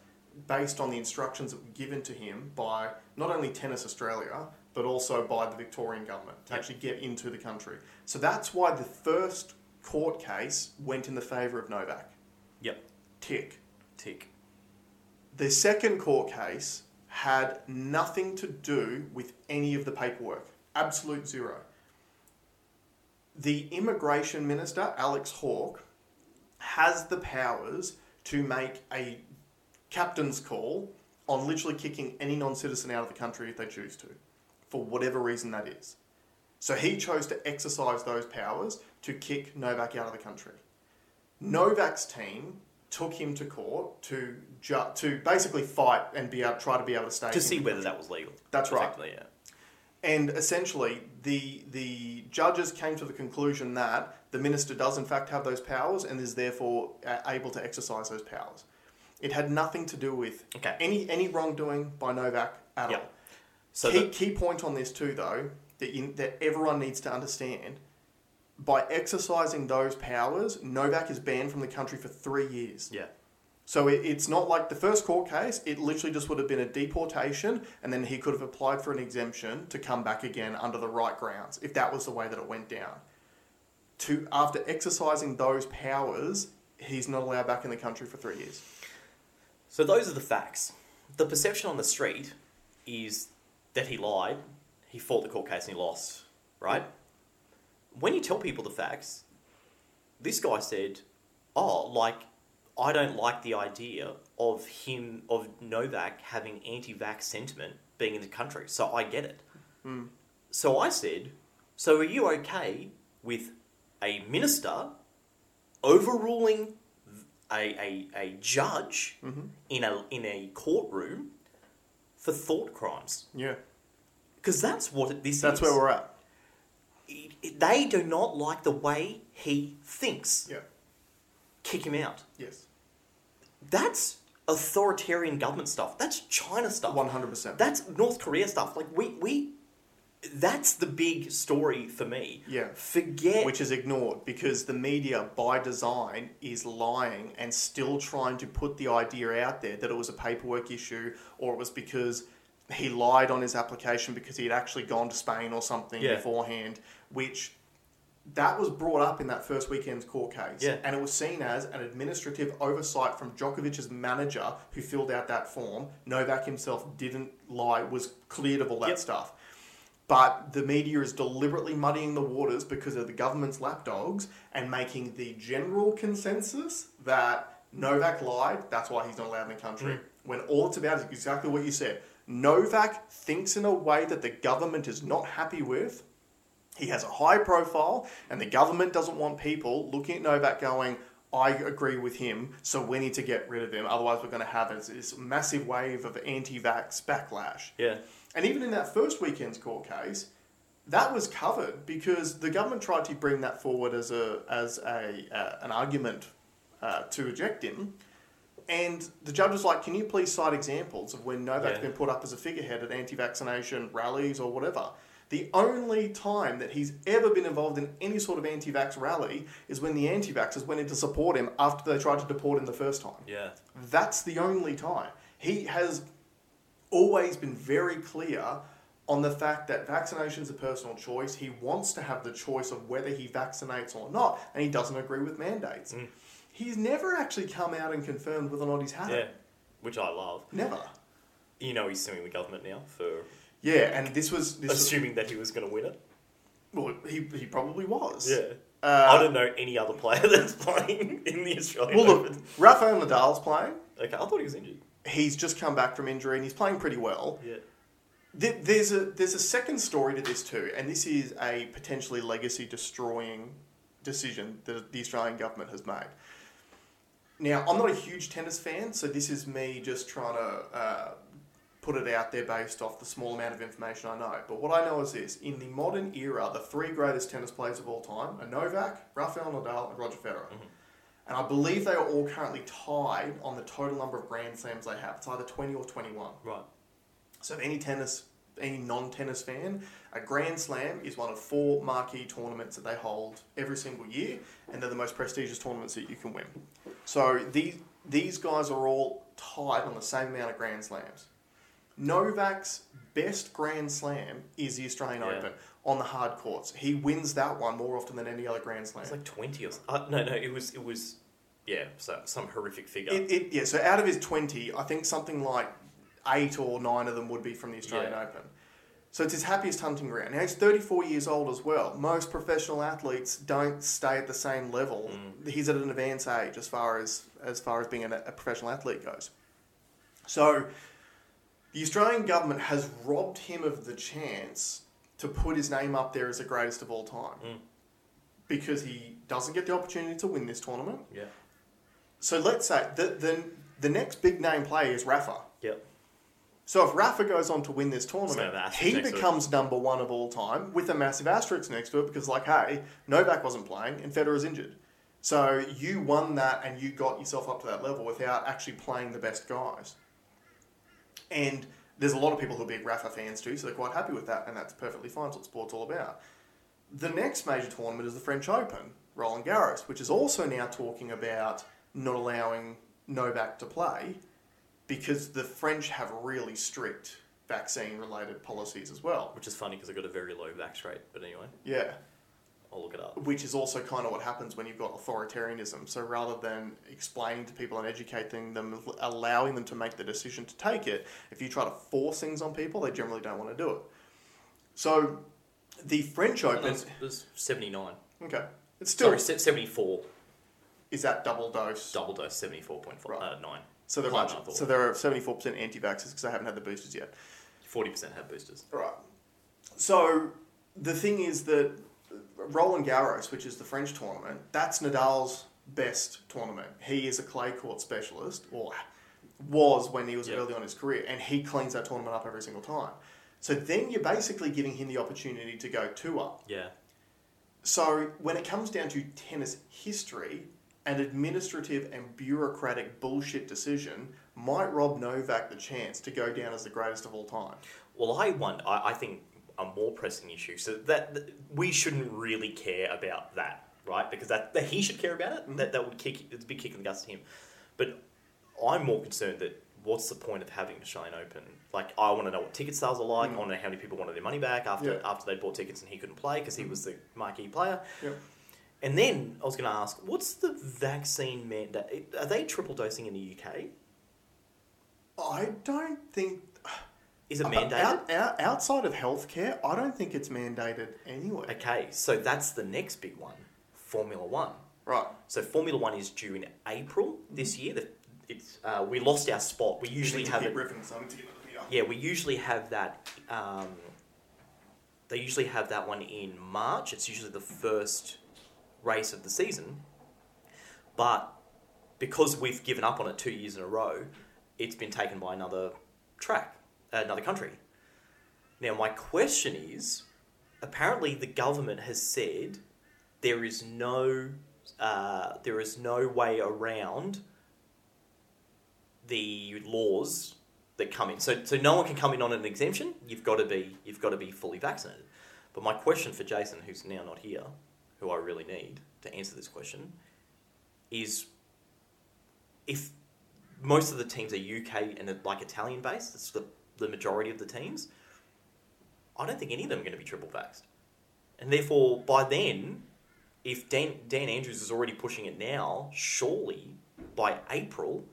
based on the instructions that were given to him by not only Tennis Australia, but also by the Victorian government to actually get into the country. So that's why the first court case went in the favour of Novak. Yep. Tick. Tick. The second court case had nothing to do with any of the paperwork. Absolute zero. The immigration minister, Alex Hawke, has the powers to make a captain's call on literally kicking any non citizen out of the country if they choose to, for whatever reason that is. So he chose to exercise those powers to kick Novak out of the country. Novak's team took him to court to ju- to basically fight and be able, try to be able to stay To see whether that was legal. That's right. Yeah. And essentially, the the judges came to the conclusion that the minister does in fact have those powers and is therefore able to exercise those powers. It had nothing to do with Okay. any any wrongdoing by Novak at Yep. all. So key, the- key point on this too, though, that you, that everyone needs to understand. By exercising those powers, Novak is banned from the country for three years. yeah. So it, it's not like the first court case. It literally just would have been a deportation, and then he could have applied for an exemption to come back again under the right grounds, if that was the way that it went down. To after exercising those powers, he's not allowed back in the country for three years. So those are the facts. The perception on the street is that he lied, he fought the court case and he lost, right? When you tell people the facts, this guy said, "Oh, like I don't like the idea of him of Novak having anti-vax sentiment being in the country, so I get it." Mm. So I said, "So are you okay with a minister overruling a, a, a judge Mm-hmm. in a in a courtroom for thought crimes Yeah, because that's what it- this that's is. where we're at. It- it- they do not like the way he thinks. Yeah. Kick him out. Yes. That's authoritarian government stuff. That's China stuff. One hundred percent. That's North Korea stuff. Like we we. That's the big story for me. Yeah. Forget. which is ignored because the media by design is lying and still trying to put the idea out there that it was a paperwork issue or it was because he lied on his application because he had actually gone to Spain or something Yeah. beforehand which that was brought up in that first weekend's court case Yeah. and it was seen as an administrative oversight from Djokovic's manager who filled out that form Novak himself didn't lie was cleared of all that Yep. stuff but the media is deliberately muddying the waters because of the government's lapdogs and making the general consensus that Novak lied, that's why he's not allowed in the country. Mm. When all it's about is exactly what you said. Novak thinks in a way that the government is not happy with. He has a high profile, and the government doesn't want people looking at Novak going, I agree with him, so we need to get rid of him. Otherwise, we're going to have this, this massive wave of anti vax backlash. Yeah. And even in that first weekend's court case, that was covered because the government tried to bring that forward as a as a uh, an argument uh, to eject him. And the judge was like, "Can you please cite examples of when Novak's Yeah. been put up as a figurehead at anti-vaccination rallies or whatever?" The only time that he's ever been involved in any sort of anti-vax rally is when the anti-vaxxers went in to support him after they tried to deport him the first time. Yeah. That's the only time. He has always been very clear on the fact that vaccination is a personal choice. He wants to have the choice of whether he vaccinates or not, and he doesn't agree with mandates. Mm. He's never actually come out and confirmed whether or not he's had Yeah. it. Which I love. Never. You know he's suing the government now for Yeah, and this was this. Was, assuming that he was going to win it. well, he he probably was. Yeah. Uh, I don't know any other player that's playing in the Australian Well, look. Rafael Nadal's playing. Okay, I thought he was injured. He's just come back from injury and he's playing pretty well. Yeah. There- There's a there's a second story to this too, and this is a potentially legacy destroying decision that the Australian government has made. Now, I'm not a huge tennis fan, so this is me just trying to uh, put it out there based off the small amount of information I know. But what I know is this: in the modern era, the three greatest tennis players of all time are Novak, Rafael Nadal, and Roger Federer. And I believe they are all currently tied on the total number of Grand Slams they have. It's either 20 or 21. Right. So any tennis, any non-tennis fan, a Grand Slam is one of four marquee tournaments that they hold every single year, and they're the most prestigious tournaments that you can win. So these these guys are all tied on the same amount of Grand Slams. Novak's best Grand Slam is the Australian Yeah. Open on the hard courts. He wins that one more often than any other Grand Slam. It's like 20 or uh, No, no, it was, it was yeah, so, some horrific figure. It, it, yeah, so out of his 20, I think something like eight or nine of them would be from the Australian Yeah. Open. So it's his happiest hunting ground. Now he's 34 years old as well. Most professional athletes don't stay at the same level. Mm. He's at an advanced age as far as as far as being a, a professional athlete goes. So the Australian government has robbed him of the chance to put his name up there as the greatest of all time. Mm. Because he doesn't get the opportunity to win this tournament. yeah. So let's say the, the, the next big name player is Rafa. Yep. So if Rafa goes on to win this tournament, he to becomes number one of all time with a massive asterisk next to it because, like, hey, Novak wasn't playing and Federer's injured. So you won that and you got yourself up to that level without actually playing the best guys. And there's a lot of people who are big Rafa fans too, so they're quite happy with that, and that's perfectly fine. It's what sport's all about. The next major tournament is the French Open, Roland Garros, which is also now talking about not allowing Novak to play because the French have really strict vaccine related policies as well. Which is funny because I got a very low vax rate, but anyway, Yeah. I'll look it up. Which is also kind of what happens when you've got authoritarianism. So rather than explaining to people and educating them, allowing them to make the decision to take it, if you try to force things on people, they generally don't want to do it. So the French no, Open. it was 79. Okay. It's still. Sorry, 74. Is that double dose? Double dose, 74.5. Right. Uh, 9. So they're much, than I thought. so there are seventy four percent anti vaxxers because they haven't had the boosters yet. 40% have boosters. Right. So the thing is that Roland Garros, which is the French tournament, that's Nadal's best tournament. He is a clay court specialist, or was when he was Yep. early on in his career, and he cleans that tournament up every single time. So then you're basically giving him the opportunity to go two up. Yeah. So when it comes down to tennis history, an administrative and bureaucratic bullshit decision might rob Novak the chance to go down as the greatest of all time. Well, I wonder. I, I think a more pressing issue. So that, that we shouldn't really care about that, right? Because that, that he should care about it. That that would kick. It's a big kick in the guts to him. But I'm more concerned that what's the point of having the Australian Open? Like, I want to know what ticket sales are like. I mm. want to know how many people wanted their money back after Yeah. after they bought tickets and he couldn't play because he mm. was the marquee player. Yep. And then I was going to ask, what's the vaccine mandate? Are they triple dosing in the UK? I don't think. Is it mandated? Out, out, outside of healthcare, I don't think it's mandated anyway. Okay, so that's the next big one Formula One. Right. So Formula One is due in April this year. The, it's, uh, we lost our spot. We usually have it. Yeah, we usually have that. Um, they usually have that one in March. It's usually the first race of the season. But because we've given up on it two years in a row, it's been taken by another track, another country. Now, my question is apparently, the government has said there is no, uh, there is no way around the laws that come in. So, so no one can come in on an exemption. You've got to be you've got to be fully vaccinated. But my question for Jason, who's now not here, who I really need to answer this question, is if most of the teams are UK and like Italian based, it's the the majority of the teams. I don't think any of them are going to be triple vaxxed, and therefore by then, if Dan Dan Andrews is already pushing it now, surely by April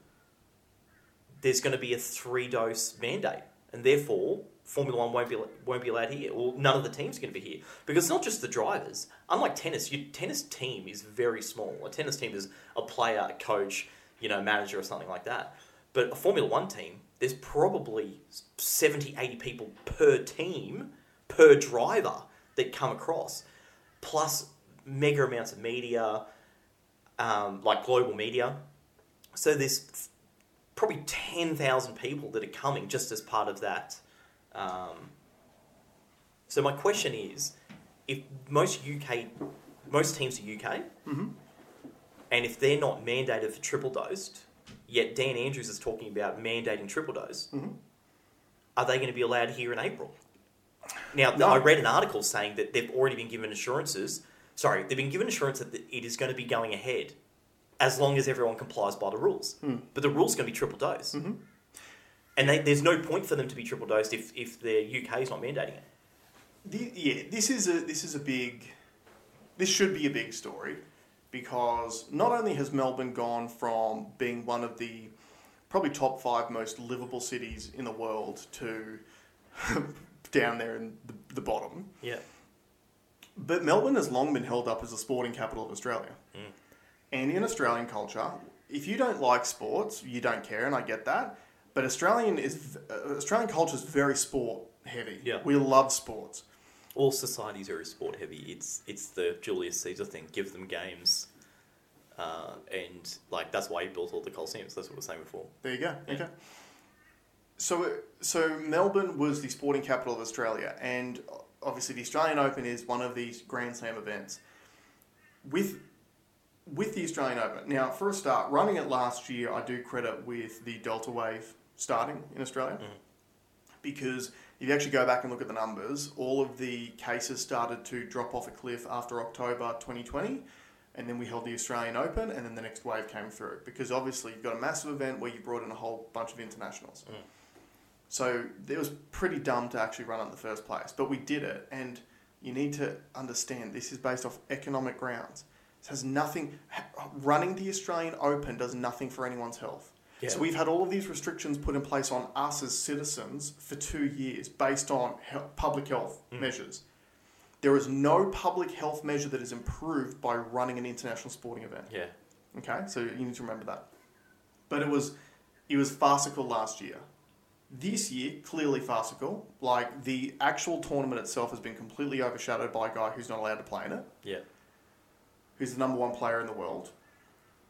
there's going to be a three dose mandate, and therefore Formula One won't be won't be allowed here, or none of the teams are going to be here because it's not just the drivers. Unlike tennis, your tennis team is very small. A tennis team is a player, a coach, you know, manager or something like that. But a Formula One team, there's probably 70, 80 people per team, per driver that come across, plus mega amounts of media, um, like global media. So there's probably 10,000 people that are coming just as part of that. Um, so my question is, if most UK, most teams are UK, Mm-hmm. and if they're not mandated for triple dosed, yet Dan Andrews is talking about mandating triple dose, Mhm. are they going to be allowed here in April? Now, No. I read an article saying that they've already been given assurances. Sorry, they've been given assurance that it is going to be going ahead as long as everyone complies by the rules. Hmm. But the rule's going to be triple dose. Mhm. And they, there's no point for them to be triple dosed if, if the UK is not mandating it. The, yeah, this is a this is a big, this should be a big story, because not only has Melbourne gone from being one of the probably top five most livable cities in the world to down there in the, the bottom, Yeah. but Melbourne has long been held up as the sporting capital of Australia. Mm. And in Australian culture, if you don't like sports, you don't care, and I get that. But Australian is uh, Australian culture is very sport heavy. Yeah. we love sports. All societies are sport heavy. It's it's the Julius Caesar thing. Give them games, uh, and like that's why he built all the Colosseums. That's what we were saying before. There you go. Yeah. Okay. So, so Melbourne was the sporting capital of Australia, and obviously the Australian Open is one of these Grand Slam events. With with the Australian Open, now for a start, running it last year, I do credit with the Delta wave starting in Australia, Mhm. because if you actually go back and look at the numbers, all of the cases started to drop off a cliff after October 2020 and then we held the Australian Open, and then the next wave came through. Because obviously, you've got a massive event where you brought in a whole bunch of internationals. Mm. So it was pretty dumb to actually run it in the first place, but we did it, and you need to understand this is based off economic grounds. It has nothing. Running the Australian Open does nothing for anyone's health. Yeah. So we've had all of these restrictions put in place on us as citizens for two years based on he- public health Mm. measures. There is no public health measure that is improved by running an international sporting event. Yeah. Okay, so you need to remember that. But it was it was farcical last year. This year, clearly farcical. Like the actual tournament itself has been completely overshadowed by a guy who's not allowed to play in it, Yeah. who's the number one player in the world.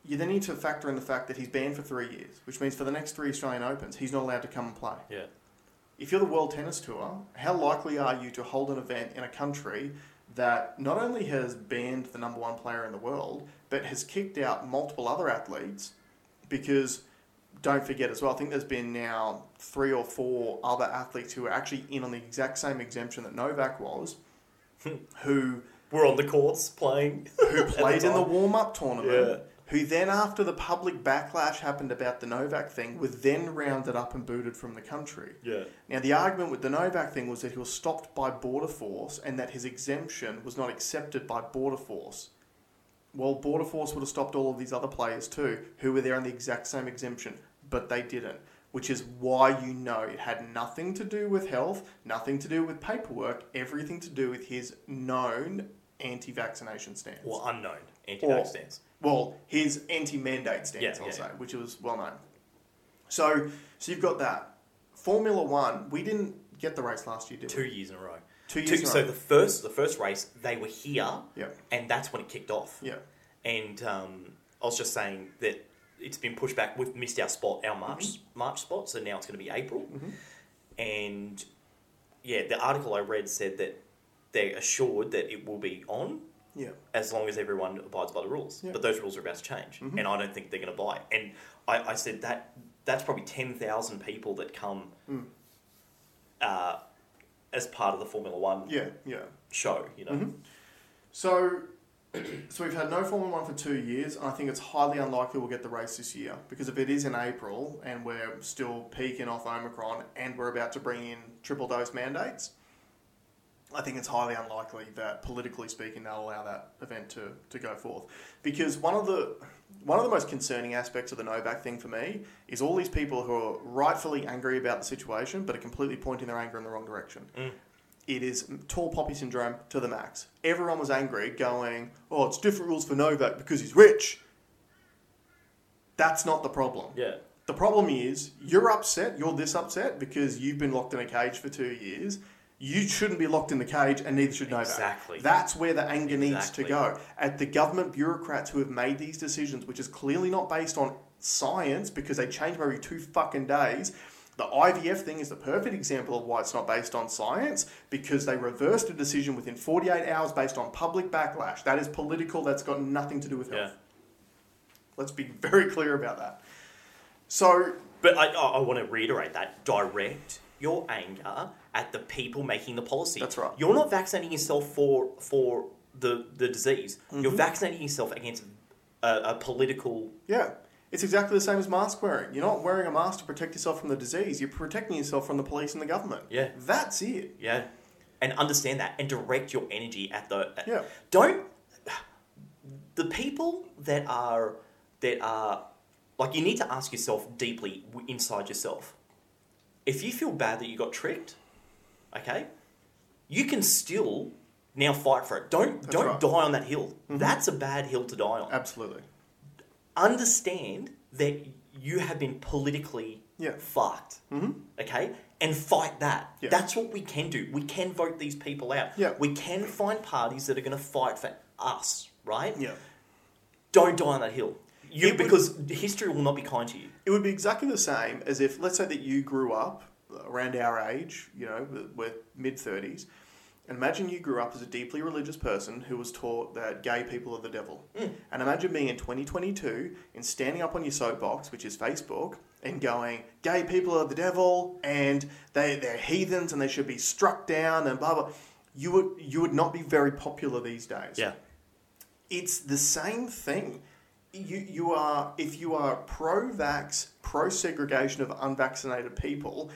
You then need to factor in the fact that he's banned for three years, which means for the next three Australian Opens, he's not allowed to come and play. Yeah. If you're the World Tennis Tour, how likely are you to hold an event in a country that not only has banned the number one player in the world, but has kicked out multiple other athletes? Because don't forget as well, I think there's been now three or four other athletes who are actually in on the exact same exemption that Novak was, hmm. who We're on the courts playing. who At the played in the warm up tournament, Yeah. Who then, after the public backlash happened about the Novak thing, were then rounded up and booted from the country. Yeah. Now, the argument with the Novak thing was that he was stopped by Border Force and that his exemption was not accepted by Border Force. Well, Border Force would have stopped all of these other players too, who were there on the exact same exemption, but they didn't. which is why you know it had nothing to do with health, nothing to do with paperwork, everything to do with his known anti-vaccination stance. Or unknown anti-vax stance. Well, his anti-mandate stance, Yeah, I'll yeah, say, yeah. which was well known. So, so you've got that. Formula One, we didn't get the race last year, did Two we? years in a row. Two Two- years in so row. the first the first race they were here, Yeah, and that's when it kicked off. yeah, And um, I was just saying that it's been pushed back. We've missed our spot, our March Mm-hmm. March spot, so now it's going to be April. And yeah, the article I read said that they're assured that it will be on yeah. as long as everyone abides by the rules. Yeah. But those rules are about to change, Mhm. and I don't think they're going to buy. And I, I said that that's probably ten thousand people that come Mm. uh, as part of the Formula One Yeah, yeah. show. You know, Mhm. So, so we've had no Formula One for two years, and I think it's highly unlikely we'll get the race this year because if it is in April and we're still peaking off Omicron and we're about to bring in triple dose mandates, I think it's highly unlikely that politically speaking they'll allow that event to, to go forth. Because one of the one of the most concerning aspects of the Novak thing for me is all these people who are rightfully angry about the situation but are completely pointing their anger in the wrong direction Mm. it is tall poppy syndrome to the max. Everyone was angry, going, "Oh, it's different rules for Novak because he's rich." That's not the problem. yeah, The problem is you're upset. You're this upset because you've been locked in a cage for two years. You shouldn't be locked in the cage, and neither should Novak. Exactly. That's where the anger needs Exactly. to go. At the government bureaucrats who have made these decisions, which is clearly not based on science because they change every two fucking days. The IVF thing is the perfect example of why it's not based on science because they reversed a decision within 48 hours based on public backlash. That is political, that's got nothing to do with health. yeah. Let's be very clear about that. So, But I, I want to reiterate that direct your anger at the people making the policy. That's right. You're not vaccinating yourself for for the the disease. You're Mm-hmm. vaccinating yourself against a, a political. yeah, it's exactly the same as mask wearing. You're not wearing a mask to protect yourself from the disease, you're protecting yourself from the police and the government. Yeah. That's it. Yeah, and understand that and direct your energy at the. at- Yeah. Don't the people that are that are like you need to ask yourself deeply inside yourself. If you feel bad that you got tricked, okay, you can still now fight for it. Don't That's don't right. die on that hill. That's a bad hill to die on. Absolutely. Understand that you have been politically Yeah. fucked. hmm Okay? And fight that. Yeah. That's what we can do. We can vote these people out. Yeah. We can find parties that are going to fight for us, right? Yeah. Don't die on that hill. You, would- because history will not be kind to you. It would be exactly the same as if, let's say that you grew up around our age, you know, we're mid 30s, imagine you grew up as a deeply religious person who was taught that gay people are the devil. Mm. And imagine being in 2022 and standing up on your soapbox, which is Facebook, and going, gay people are the devil and they, they're heathens and they should be struck down and blah, blah. You would, you would not be very popular these days Yeah. it's the same thing. You, you are if you are pro-vax, pro-segregation of unvaccinated people,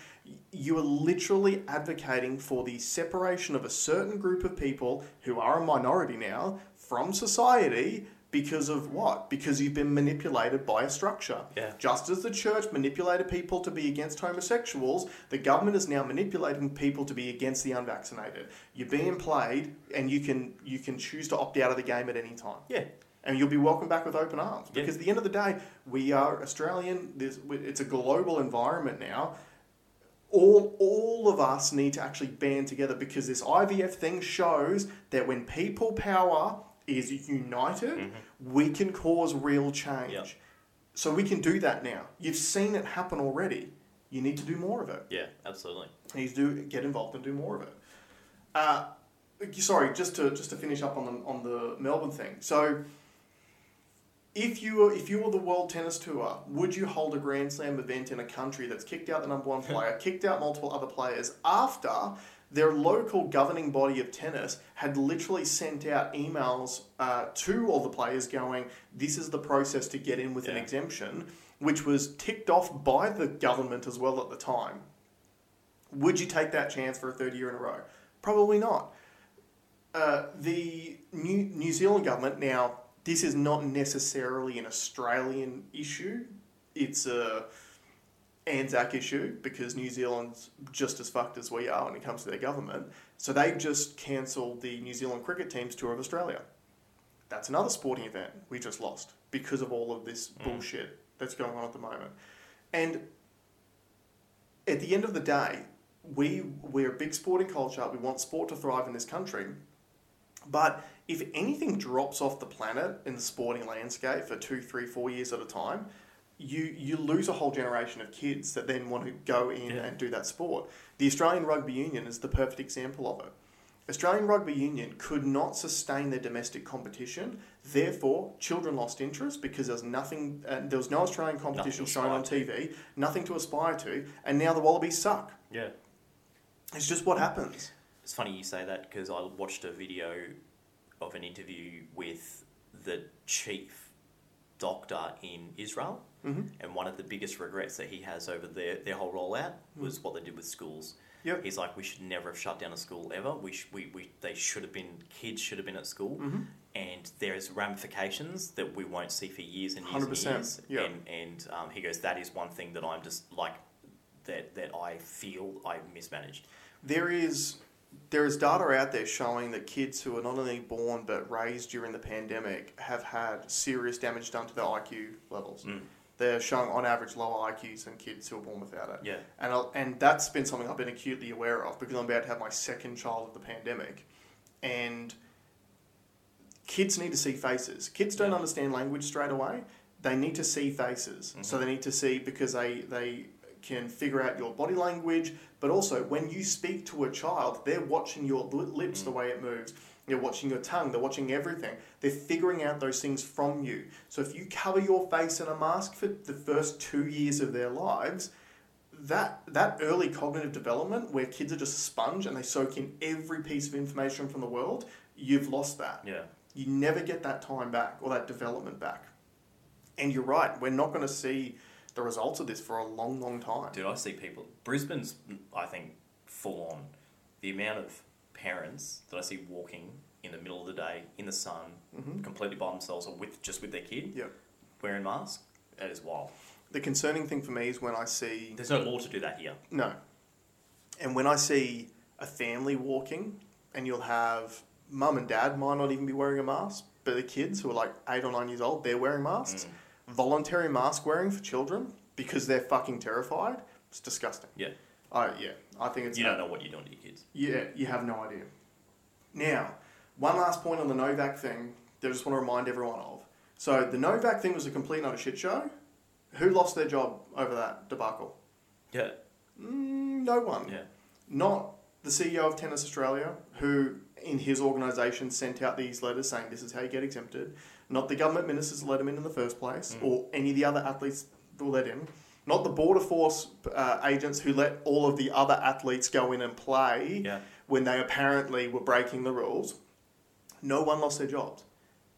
you are literally advocating for the separation of a certain group of people who are a minority now from society because of what? Because you've been manipulated by a structure. Yeah. Just as the church manipulated people to be against homosexuals, the government is now manipulating people to be against the unvaccinated. You're being played, and you can you can choose to opt out of the game at any time, Yeah. And you'll be welcomed back with open arms. Yeah. Because at the end of the day, we are Australian. There's, it's a global environment now. All all of us need to actually band together because this IVF thing shows that when people power is united, we can cause real change. Yep. So we can do that now. You've seen it happen already. You need to do more of it. Yeah, absolutely. You need to do, get involved and do more of it. Uh, sorry, just to just to finish up on the on the Melbourne thing. So, if you were if you were the World Tennis Tour, would you hold a Grand Slam event in a country that's kicked out the number one player, kicked out multiple other players after their local governing body of tennis had literally sent out emails uh, to all the players going, "This is the process to get in with an exemption," which was ticked off by the government as well at the time. Would you take that chance for a third year in a row? Probably not. Uh, the New, New Zealand government, now, this is not necessarily an Australian issue. It's a, Anzac issue because New Zealand's just as fucked as we are when it comes to their government. So they've just cancelled the New Zealand cricket team's tour of Australia. That's another sporting event we just lost because of all of this mm. bullshit that's going on at the moment. And at the end of the day, we we're a big sporting culture. We want sport to thrive in this country. But if anything drops off the planet in the sporting landscape for two, three, four years at a time, you you lose a whole generation of kids that then want to go in Yeah. and do that sport. The Australian Rugby Union is the perfect example of it. Australian Rugby Union could not sustain their domestic competition. Therefore, children lost interest because there was nothing. Uh, there was no Australian competition shown on aspire TV. Nothing to aspire to, and now the Wallabies suck. Yeah. It's just what happens. It's funny you say that because I watched a video of an interview with the chief doctor in Israel, hmm and one of the biggest regrets that he has over their, their whole rollout was what they did with schools. Yep. He's like, we should never have shut down a school ever. We, sh- we, we they should have been kids should have been at school, hmm and there's ramifications that we won't see for years and years 100%, and years. yeah. And and um, he goes, that is one thing that I'm just like that that I feel I've mismanaged. There is there is data out there showing that kids who are not only born but raised during the pandemic have had serious damage done to their IQ levels. Mm. They're showing on average lower IQs than kids who are born without it. Yeah. And, I'll, and that's been something I've been acutely aware of because I'm about to have my second child of the pandemic. And kids need to see faces. Kids don't Yeah. understand language straight away. They need to see faces. So Mhm. they need to see because they, they can figure out your body language, but also when you speak to a child, they're watching your li- lips, the Mm. way it moves. They're watching your tongue. They're watching everything. They're figuring out those things from you. So if you cover your face in a mask for the first two years of their lives, that that early cognitive development where kids are just a sponge and they soak in every piece of information from the world, you've lost that. Yeah. You never get that time back or that development back. And you're right, we're not going to see the results of this for a long, long time. Dude, I see people. Brisbane's, I think, full on. The amount of parents that I see walking in the middle of the day in the sun, hmm completely by themselves or with just with their kid, Yep. wearing masks. That is wild. The concerning thing for me is when I see There's no law to do that here. No. And when I see a family walking, and you'll have mum and dad might not even be wearing a mask, but the kids who are like eight or nine years old, they're wearing masks. Mm. Voluntary mask wearing for children because they're fucking terrified. It's disgusting. Yeah. I yeah, I think it's You don't know what you're doing to your kids. yeah, you have no idea. Now, one last point on the Novak thing that I just want to remind everyone of. So the Novak thing was a complete and utter shit show. Who lost their job over that debacle? Yeah. Mm, no one. Yeah. Not the CEO of Tennis Australia, who in his organisation sent out these letters saying this is how you get exempted. Not the government ministers let him in in the first place, Mm. or any of the other athletes who were let in. Not the border force uh, agents who let all of the other athletes go in and play Yeah. when they apparently were breaking the rules. No one lost their jobs.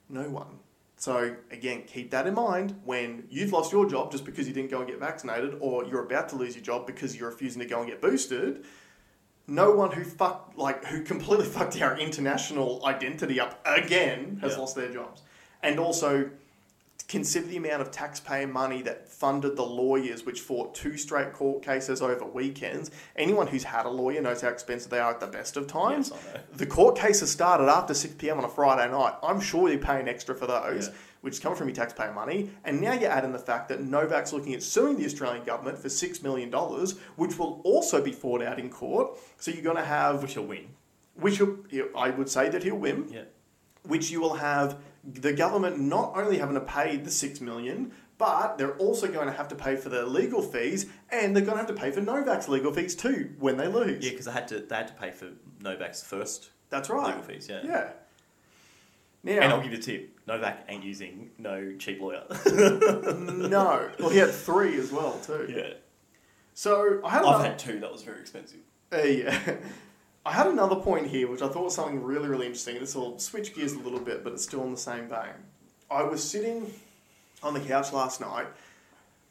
No one. So again, keep that in mind when you've lost your job just because you didn't go and get vaccinated, or you're about to lose your job because you're refusing to go and get boosted. No one who fucked like who completely fucked our international identity up again has Yeah. lost their jobs. And also consider the amount of taxpayer money that funded the lawyers which fought two straight court cases over weekends. Anyone who's had a lawyer knows how expensive they are at the best of times. Yes, The court cases started after 6 p.m. on a Friday night. I'm sure you're paying extra for those, Yeah. which come from your taxpayer money. And now you add in the fact that Novak's looking at suing the Australian government for $6 million, which will also be fought out in court. So you're going to have, Which will win. which he'll- I would say that he'll win, Yeah. Which you will have the government not only having to pay the 6 million, but they're also going to have to pay for their legal fees and they're going to have to pay for Novak's legal fees too when they lose. Yeah, because they had to they had to pay for Novak's first That's right. legal fees. Yeah. Yeah. Now, And I'll give you a tip: Novak ain't using no cheap lawyer. no. Well, he had three as well too. yeah. So I had I've had two. That was very expensive. uh, yeah. I had another point here, which I thought was something really, really interesting. This will switch gears a little bit, but it's still in the same vein. I was sitting on the couch last night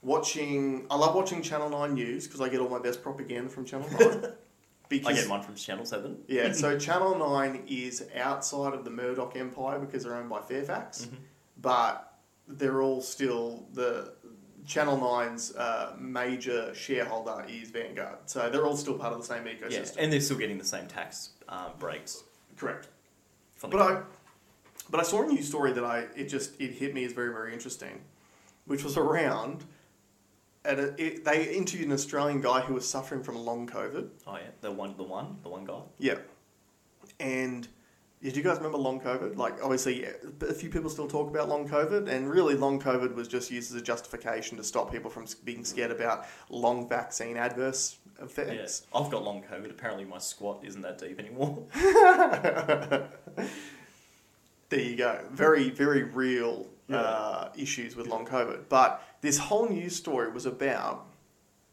watching. I love watching Channel Nine News because I get all my best propaganda from Channel Nine. because I get mine from Channel Seven. yeah, so Channel Nine is outside of the Murdoch empire because they're owned by Fairfax, Mhm. but they're all still the Channel 9's uh, major shareholder is Vanguard. So they're all still part of the same Yeah, ecosystem. and they're still getting the same tax um, breaks. Correct. But I, but I saw a news story that I it just it hit me as very very interesting, which was around. At a, it, they interviewed an Australian guy who was suffering from long COVID. oh yeah, the one, the one, the one guy. Yeah, and did you guys remember long COVID? Like obviously, a few people still talk about long COVID, and really long COVID was just used as a justification to stop people from being scared about long vaccine adverse Yeah, effects. I've got long COVID. Apparently, my squat isn't that deep anymore. There you go. Very, very real uh, issues with long COVID. But this whole news story was about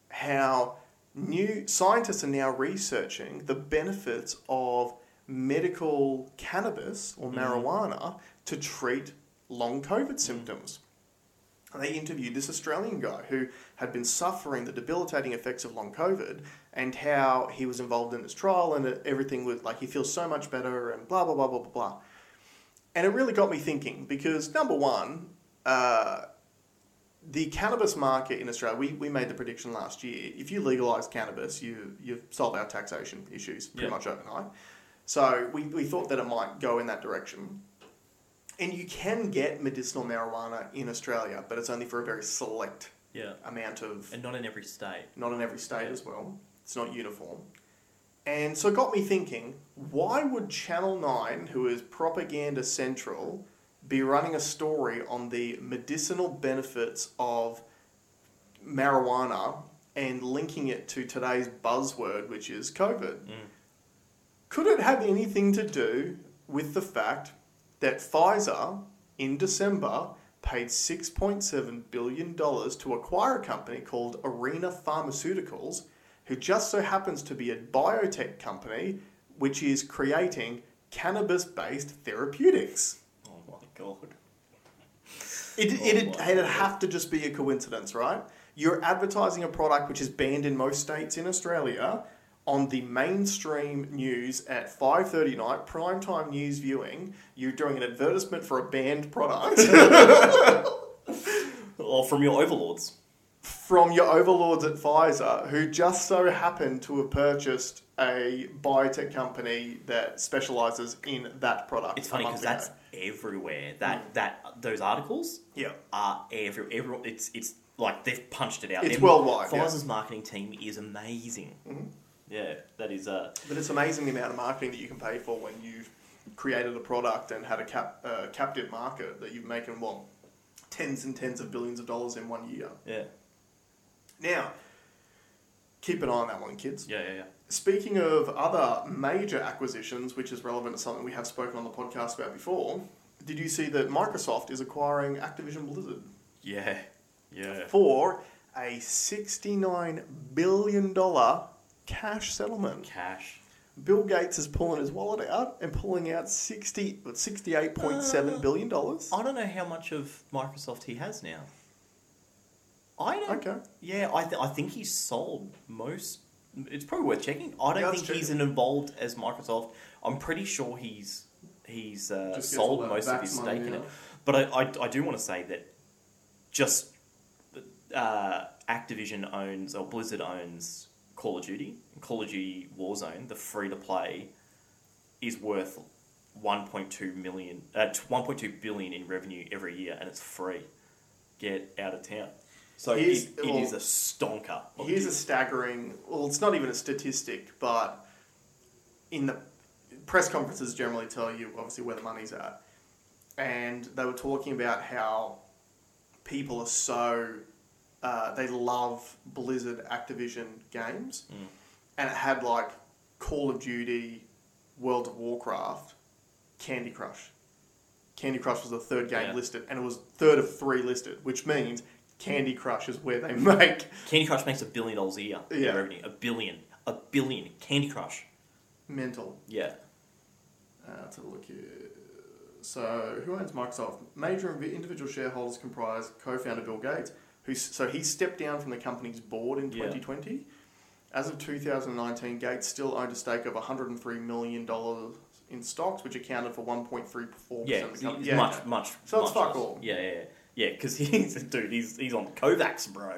how new scientists are now researching the benefits of medical cannabis or Mhm. marijuana to treat long COVID symptoms. And they interviewed this Australian guy who had been suffering the debilitating effects of long COVID and how he was involved in this trial and everything was like he feels so much better and blah, blah, blah, blah, blah, blah. And it really got me thinking because, number one, uh, the cannabis market in Australia, we, we made the prediction last year. If you legalise cannabis, you, you solve our taxation issues pretty much overnight. So we, we thought that it might go in that direction. And you can get medicinal marijuana in Australia, but it's only for a very select Yeah, amount of, and not in every state. not in every state Yeah. as well. It's not uniform. And so it got me thinking, why would Channel 9, who is propaganda central, be running a story on the medicinal benefits of marijuana and linking it to today's buzzword, which is COVID? Mm. Could it have anything to do with the fact that Pfizer in December paid $6.7 billion to acquire a company called Arena Pharmaceuticals, who just so happens to be a biotech company which is creating cannabis based therapeutics? Oh my god. It, Oh it'd, my it'd God. have to just be a coincidence, right? You're advertising a product which is banned in most states in Australia on the mainstream news at 5.30 night, primetime news viewing. You're doing an advertisement for a banned product Or from your overlords. from your overlords at Pfizer who just so happened to have purchased a biotech company that specializes in that product. It's funny because that's everywhere. That that those articles Yeah. are every every. It's it's like they've punched it out. It's Their- worldwide, yeah. Pfizer's marketing team is amazing. Mhm. Yeah, that is uh But it's amazing the amount of marketing that you can pay for when you've created a product and had a cap, uh, captive market that you've making what tens and tens of billions of dollars in one year. yeah Now, keep an eye on that one, kids. yeah yeah yeah. Speaking of other major acquisitions, which is relevant to something we have spoken on the podcast about before, did you see that Microsoft is acquiring Activision Blizzard Yeah, yeah. for a $69 billion cash settlement? Cash. Bill Gates is pulling his wallet out and pulling out 60, $68.7 Uh. I don't know how much of Microsoft he has now. I don't. Okay. Yeah, I, th- I think he's sold most. It's probably worth checking. I don't Yeah, think let's he's as involved as Microsoft. I'm pretty sure he's he's uh, Just gets all sold that most of his money stake in it. But I, I, I do want to say that just uh, Activision owns or Blizzard owns Call of Duty. Call of Duty Warzone, the free to play, is worth 1.2 million, uh, 1.2 billion in revenue every year, and it's free. Get out of town. So it, Here's- it well, is a stonker. Here's a staggering, well, it's not even a statistic, but in the press conferences generally tell you obviously where the money's at. And they were talking about how people are so, uh, they love Blizzard Activision games. Mm. And it had like Call of Duty, World of Warcraft, Candy Crush. Candy Crush was the third game Yeah. listed, and it was third of three listed, which means Candy Crush is where they make Candy Crush makes a billion dollars a year in Yeah. revenue. A billion. A billion. Candy Crush. mental. Yeah. Uh, let's have a look here. So, who owns Microsoft? Major individual shareholders comprise co-founder Bill Gates, who so he stepped down from the company's board in Yeah. 2020. As of 2019, Gates still owned a stake of 103 million dollars in stocks, which accounted for 1.34 Yeah, percent of it's the company. much, much. So it's much fuck less. all. Yeah, yeah, yeah. Yeah, because he's dude. He's he's on COVAX, bro.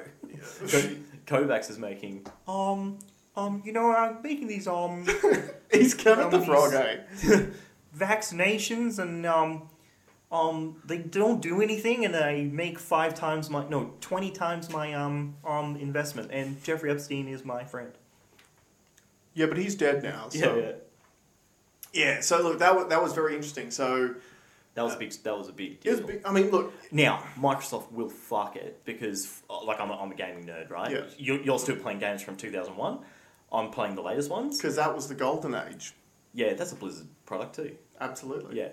Co- COVAX is making um um you know I'm making these um He's Kermit Um, the Frog, eh? vaccinations and um um they don't do anything and I make five times my no twenty times my um um investment and Jeffrey Epstein is my friend. Yeah, but he's dead now. So. yeah. Yeah, so look, that was, that was very interesting. So, That was a big. That was a big it deal. was big, I mean, look, Now Microsoft will fuck it because, uh, like, I'm a, I'm a gaming nerd, right? Yeah. You're, you're still playing games from 2001. I'm playing the latest ones. because that was the golden age. Yeah, that's a Blizzard product too. Absolutely. Yeah,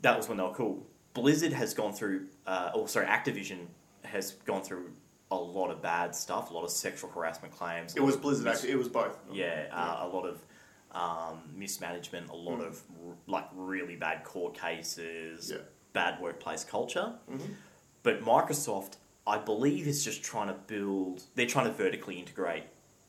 that was when they were cool. Blizzard has gone through, uh, oh sorry, Activision has gone through a lot of bad stuff, a lot of sexual harassment claims. It was Blizzard, mis- actually. It was both. Yeah, uh, a lot of um, mismanagement, a lot Mm. of r- like really bad court cases, Yeah. bad workplace culture. Mhm. But Microsoft, I believe, is just trying to build. They're trying to vertically integrate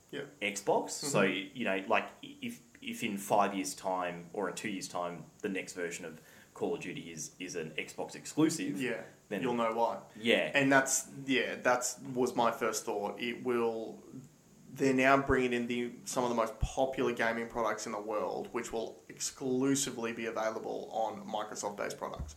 Yeah. Xbox. So you know, like if if in five years' time or in two years' time, the next version of Call of Duty is is an Xbox exclusive. Yeah. Then- You'll know why. Yeah. And that's, yeah, that's was my first thought. It will, they're now bringing in the some of the most popular gaming products in the world, which will exclusively be available on Microsoft based products.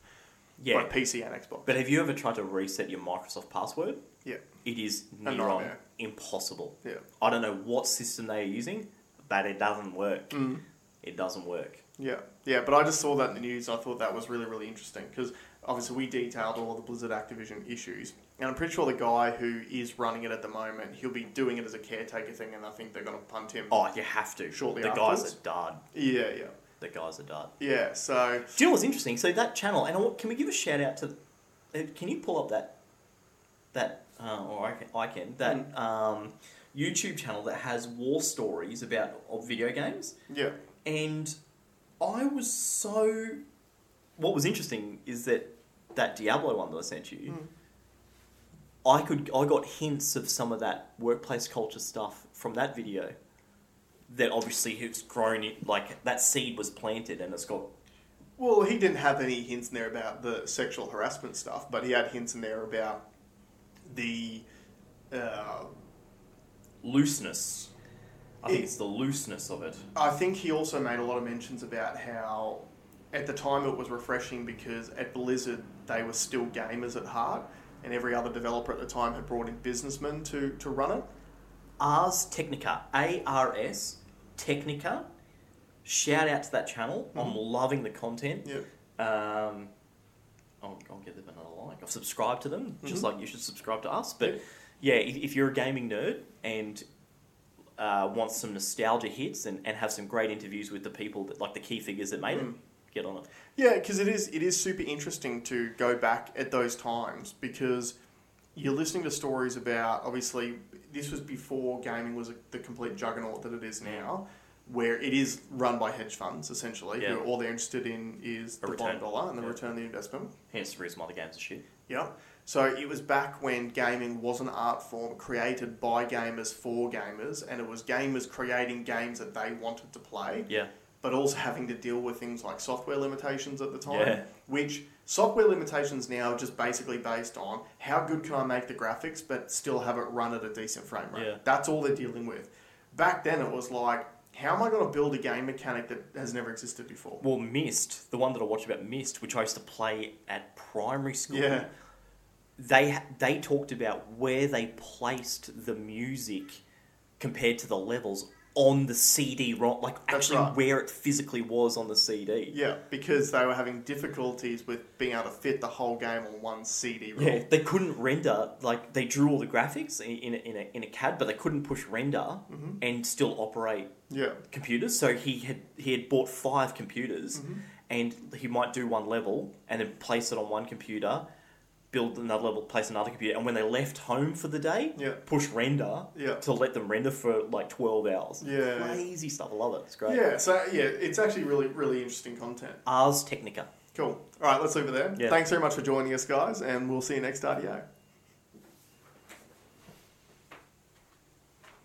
yeah. Both PC and Xbox. But have you ever tried to reset your Microsoft password? yeah. It is near on impossible. Yeah. I don't know what system they are using, but it doesn't work. Mm. It doesn't work. Yeah, yeah, but I just saw that in the news. I thought that was really, really interesting because obviously we detailed all the Blizzard Activision issues, and I'm pretty sure the guy who is running it at the moment, he'll be doing it as a caretaker thing, and I think they're going to punt him. Oh, you have to. Shortly the afterwards? guys are dud. Yeah, yeah, The guys are dud. yeah. So Do you know what's interesting? So that channel, and can we give a shout out to? uh, Can you pull up that that uh, or I can, I can that Mm. um, YouTube channel that has war stories about of video games? yeah, And I was so. What was interesting is that that Diablo one that I sent you. Mm. I could I got hints of some of that workplace culture stuff from that video. That obviously has grown it like that seed was planted and it's got well, he didn't have any hints in there about the sexual harassment stuff, but he had hints in there about the. Uh, looseness. I think It- it's the looseness of it. I think he also made a lot of mentions about how at the time it was refreshing because at Blizzard they were still gamers at heart, and every other developer at the time had brought in businessmen to, to run it. Ars Technica, A R S Technica. Shout out to that channel. I'm loving the content. Yeah. Um, I'll, I'll give them another like. I've subscribed to them, just Mhm. like you should subscribe to us. But Yeah. yeah, if, if you're a gaming nerd and uh, want some nostalgia hits and, and have some great interviews with the people that like the key figures that made Mm. it, get on it. Yeah, because it is it is super interesting to go back at those times because you're listening to stories about obviously this was before gaming was a, the complete juggernaut that it is now, where it is run by hedge funds essentially, Yeah. all they're interested in is A the return. bottom dollar and the Yeah. return on the investment. Hence the reason why the games are shit. Yeah. So it was back when gaming was an art form created by gamers for gamers, and it was gamers creating games that they wanted to play, Yeah. but also having to deal with things like software limitations at the time. Yeah. Which software limitations now are just basically based on how good can I make the graphics, but still have it run at a decent frame rate. Yeah. That's all they're dealing with. Back then, it was like, how am I going to build a game mechanic that has never existed before? Well, Myst, the one that I watched about Myst, which I used to play at primary school. Yeah. They they talked about where they placed the music compared to the levels on the CD ROM, like That's actually right. where it physically was on the CD. Yeah, because they were having difficulties with being able to fit the whole game on one CD ROM. Yeah, they couldn't render like they drew all the graphics in in a, in a, in a CAD, but they couldn't push render Mhm. and still operate Yeah. computers. So he had he had bought five computers, Mhm. and he might do one level and then place it on one computer, build another level, place another computer, and when they left home for the day, Yeah. push render Yeah. to let them render for like twelve hours. Yeah. crazy stuff. I love it. It's great. Yeah, so yeah, it's actually really, really interesting content. Ars Technica. Cool. All right, let's leave it there. Yeah. Thanks very much for joining us, guys, and we'll see you next RDO.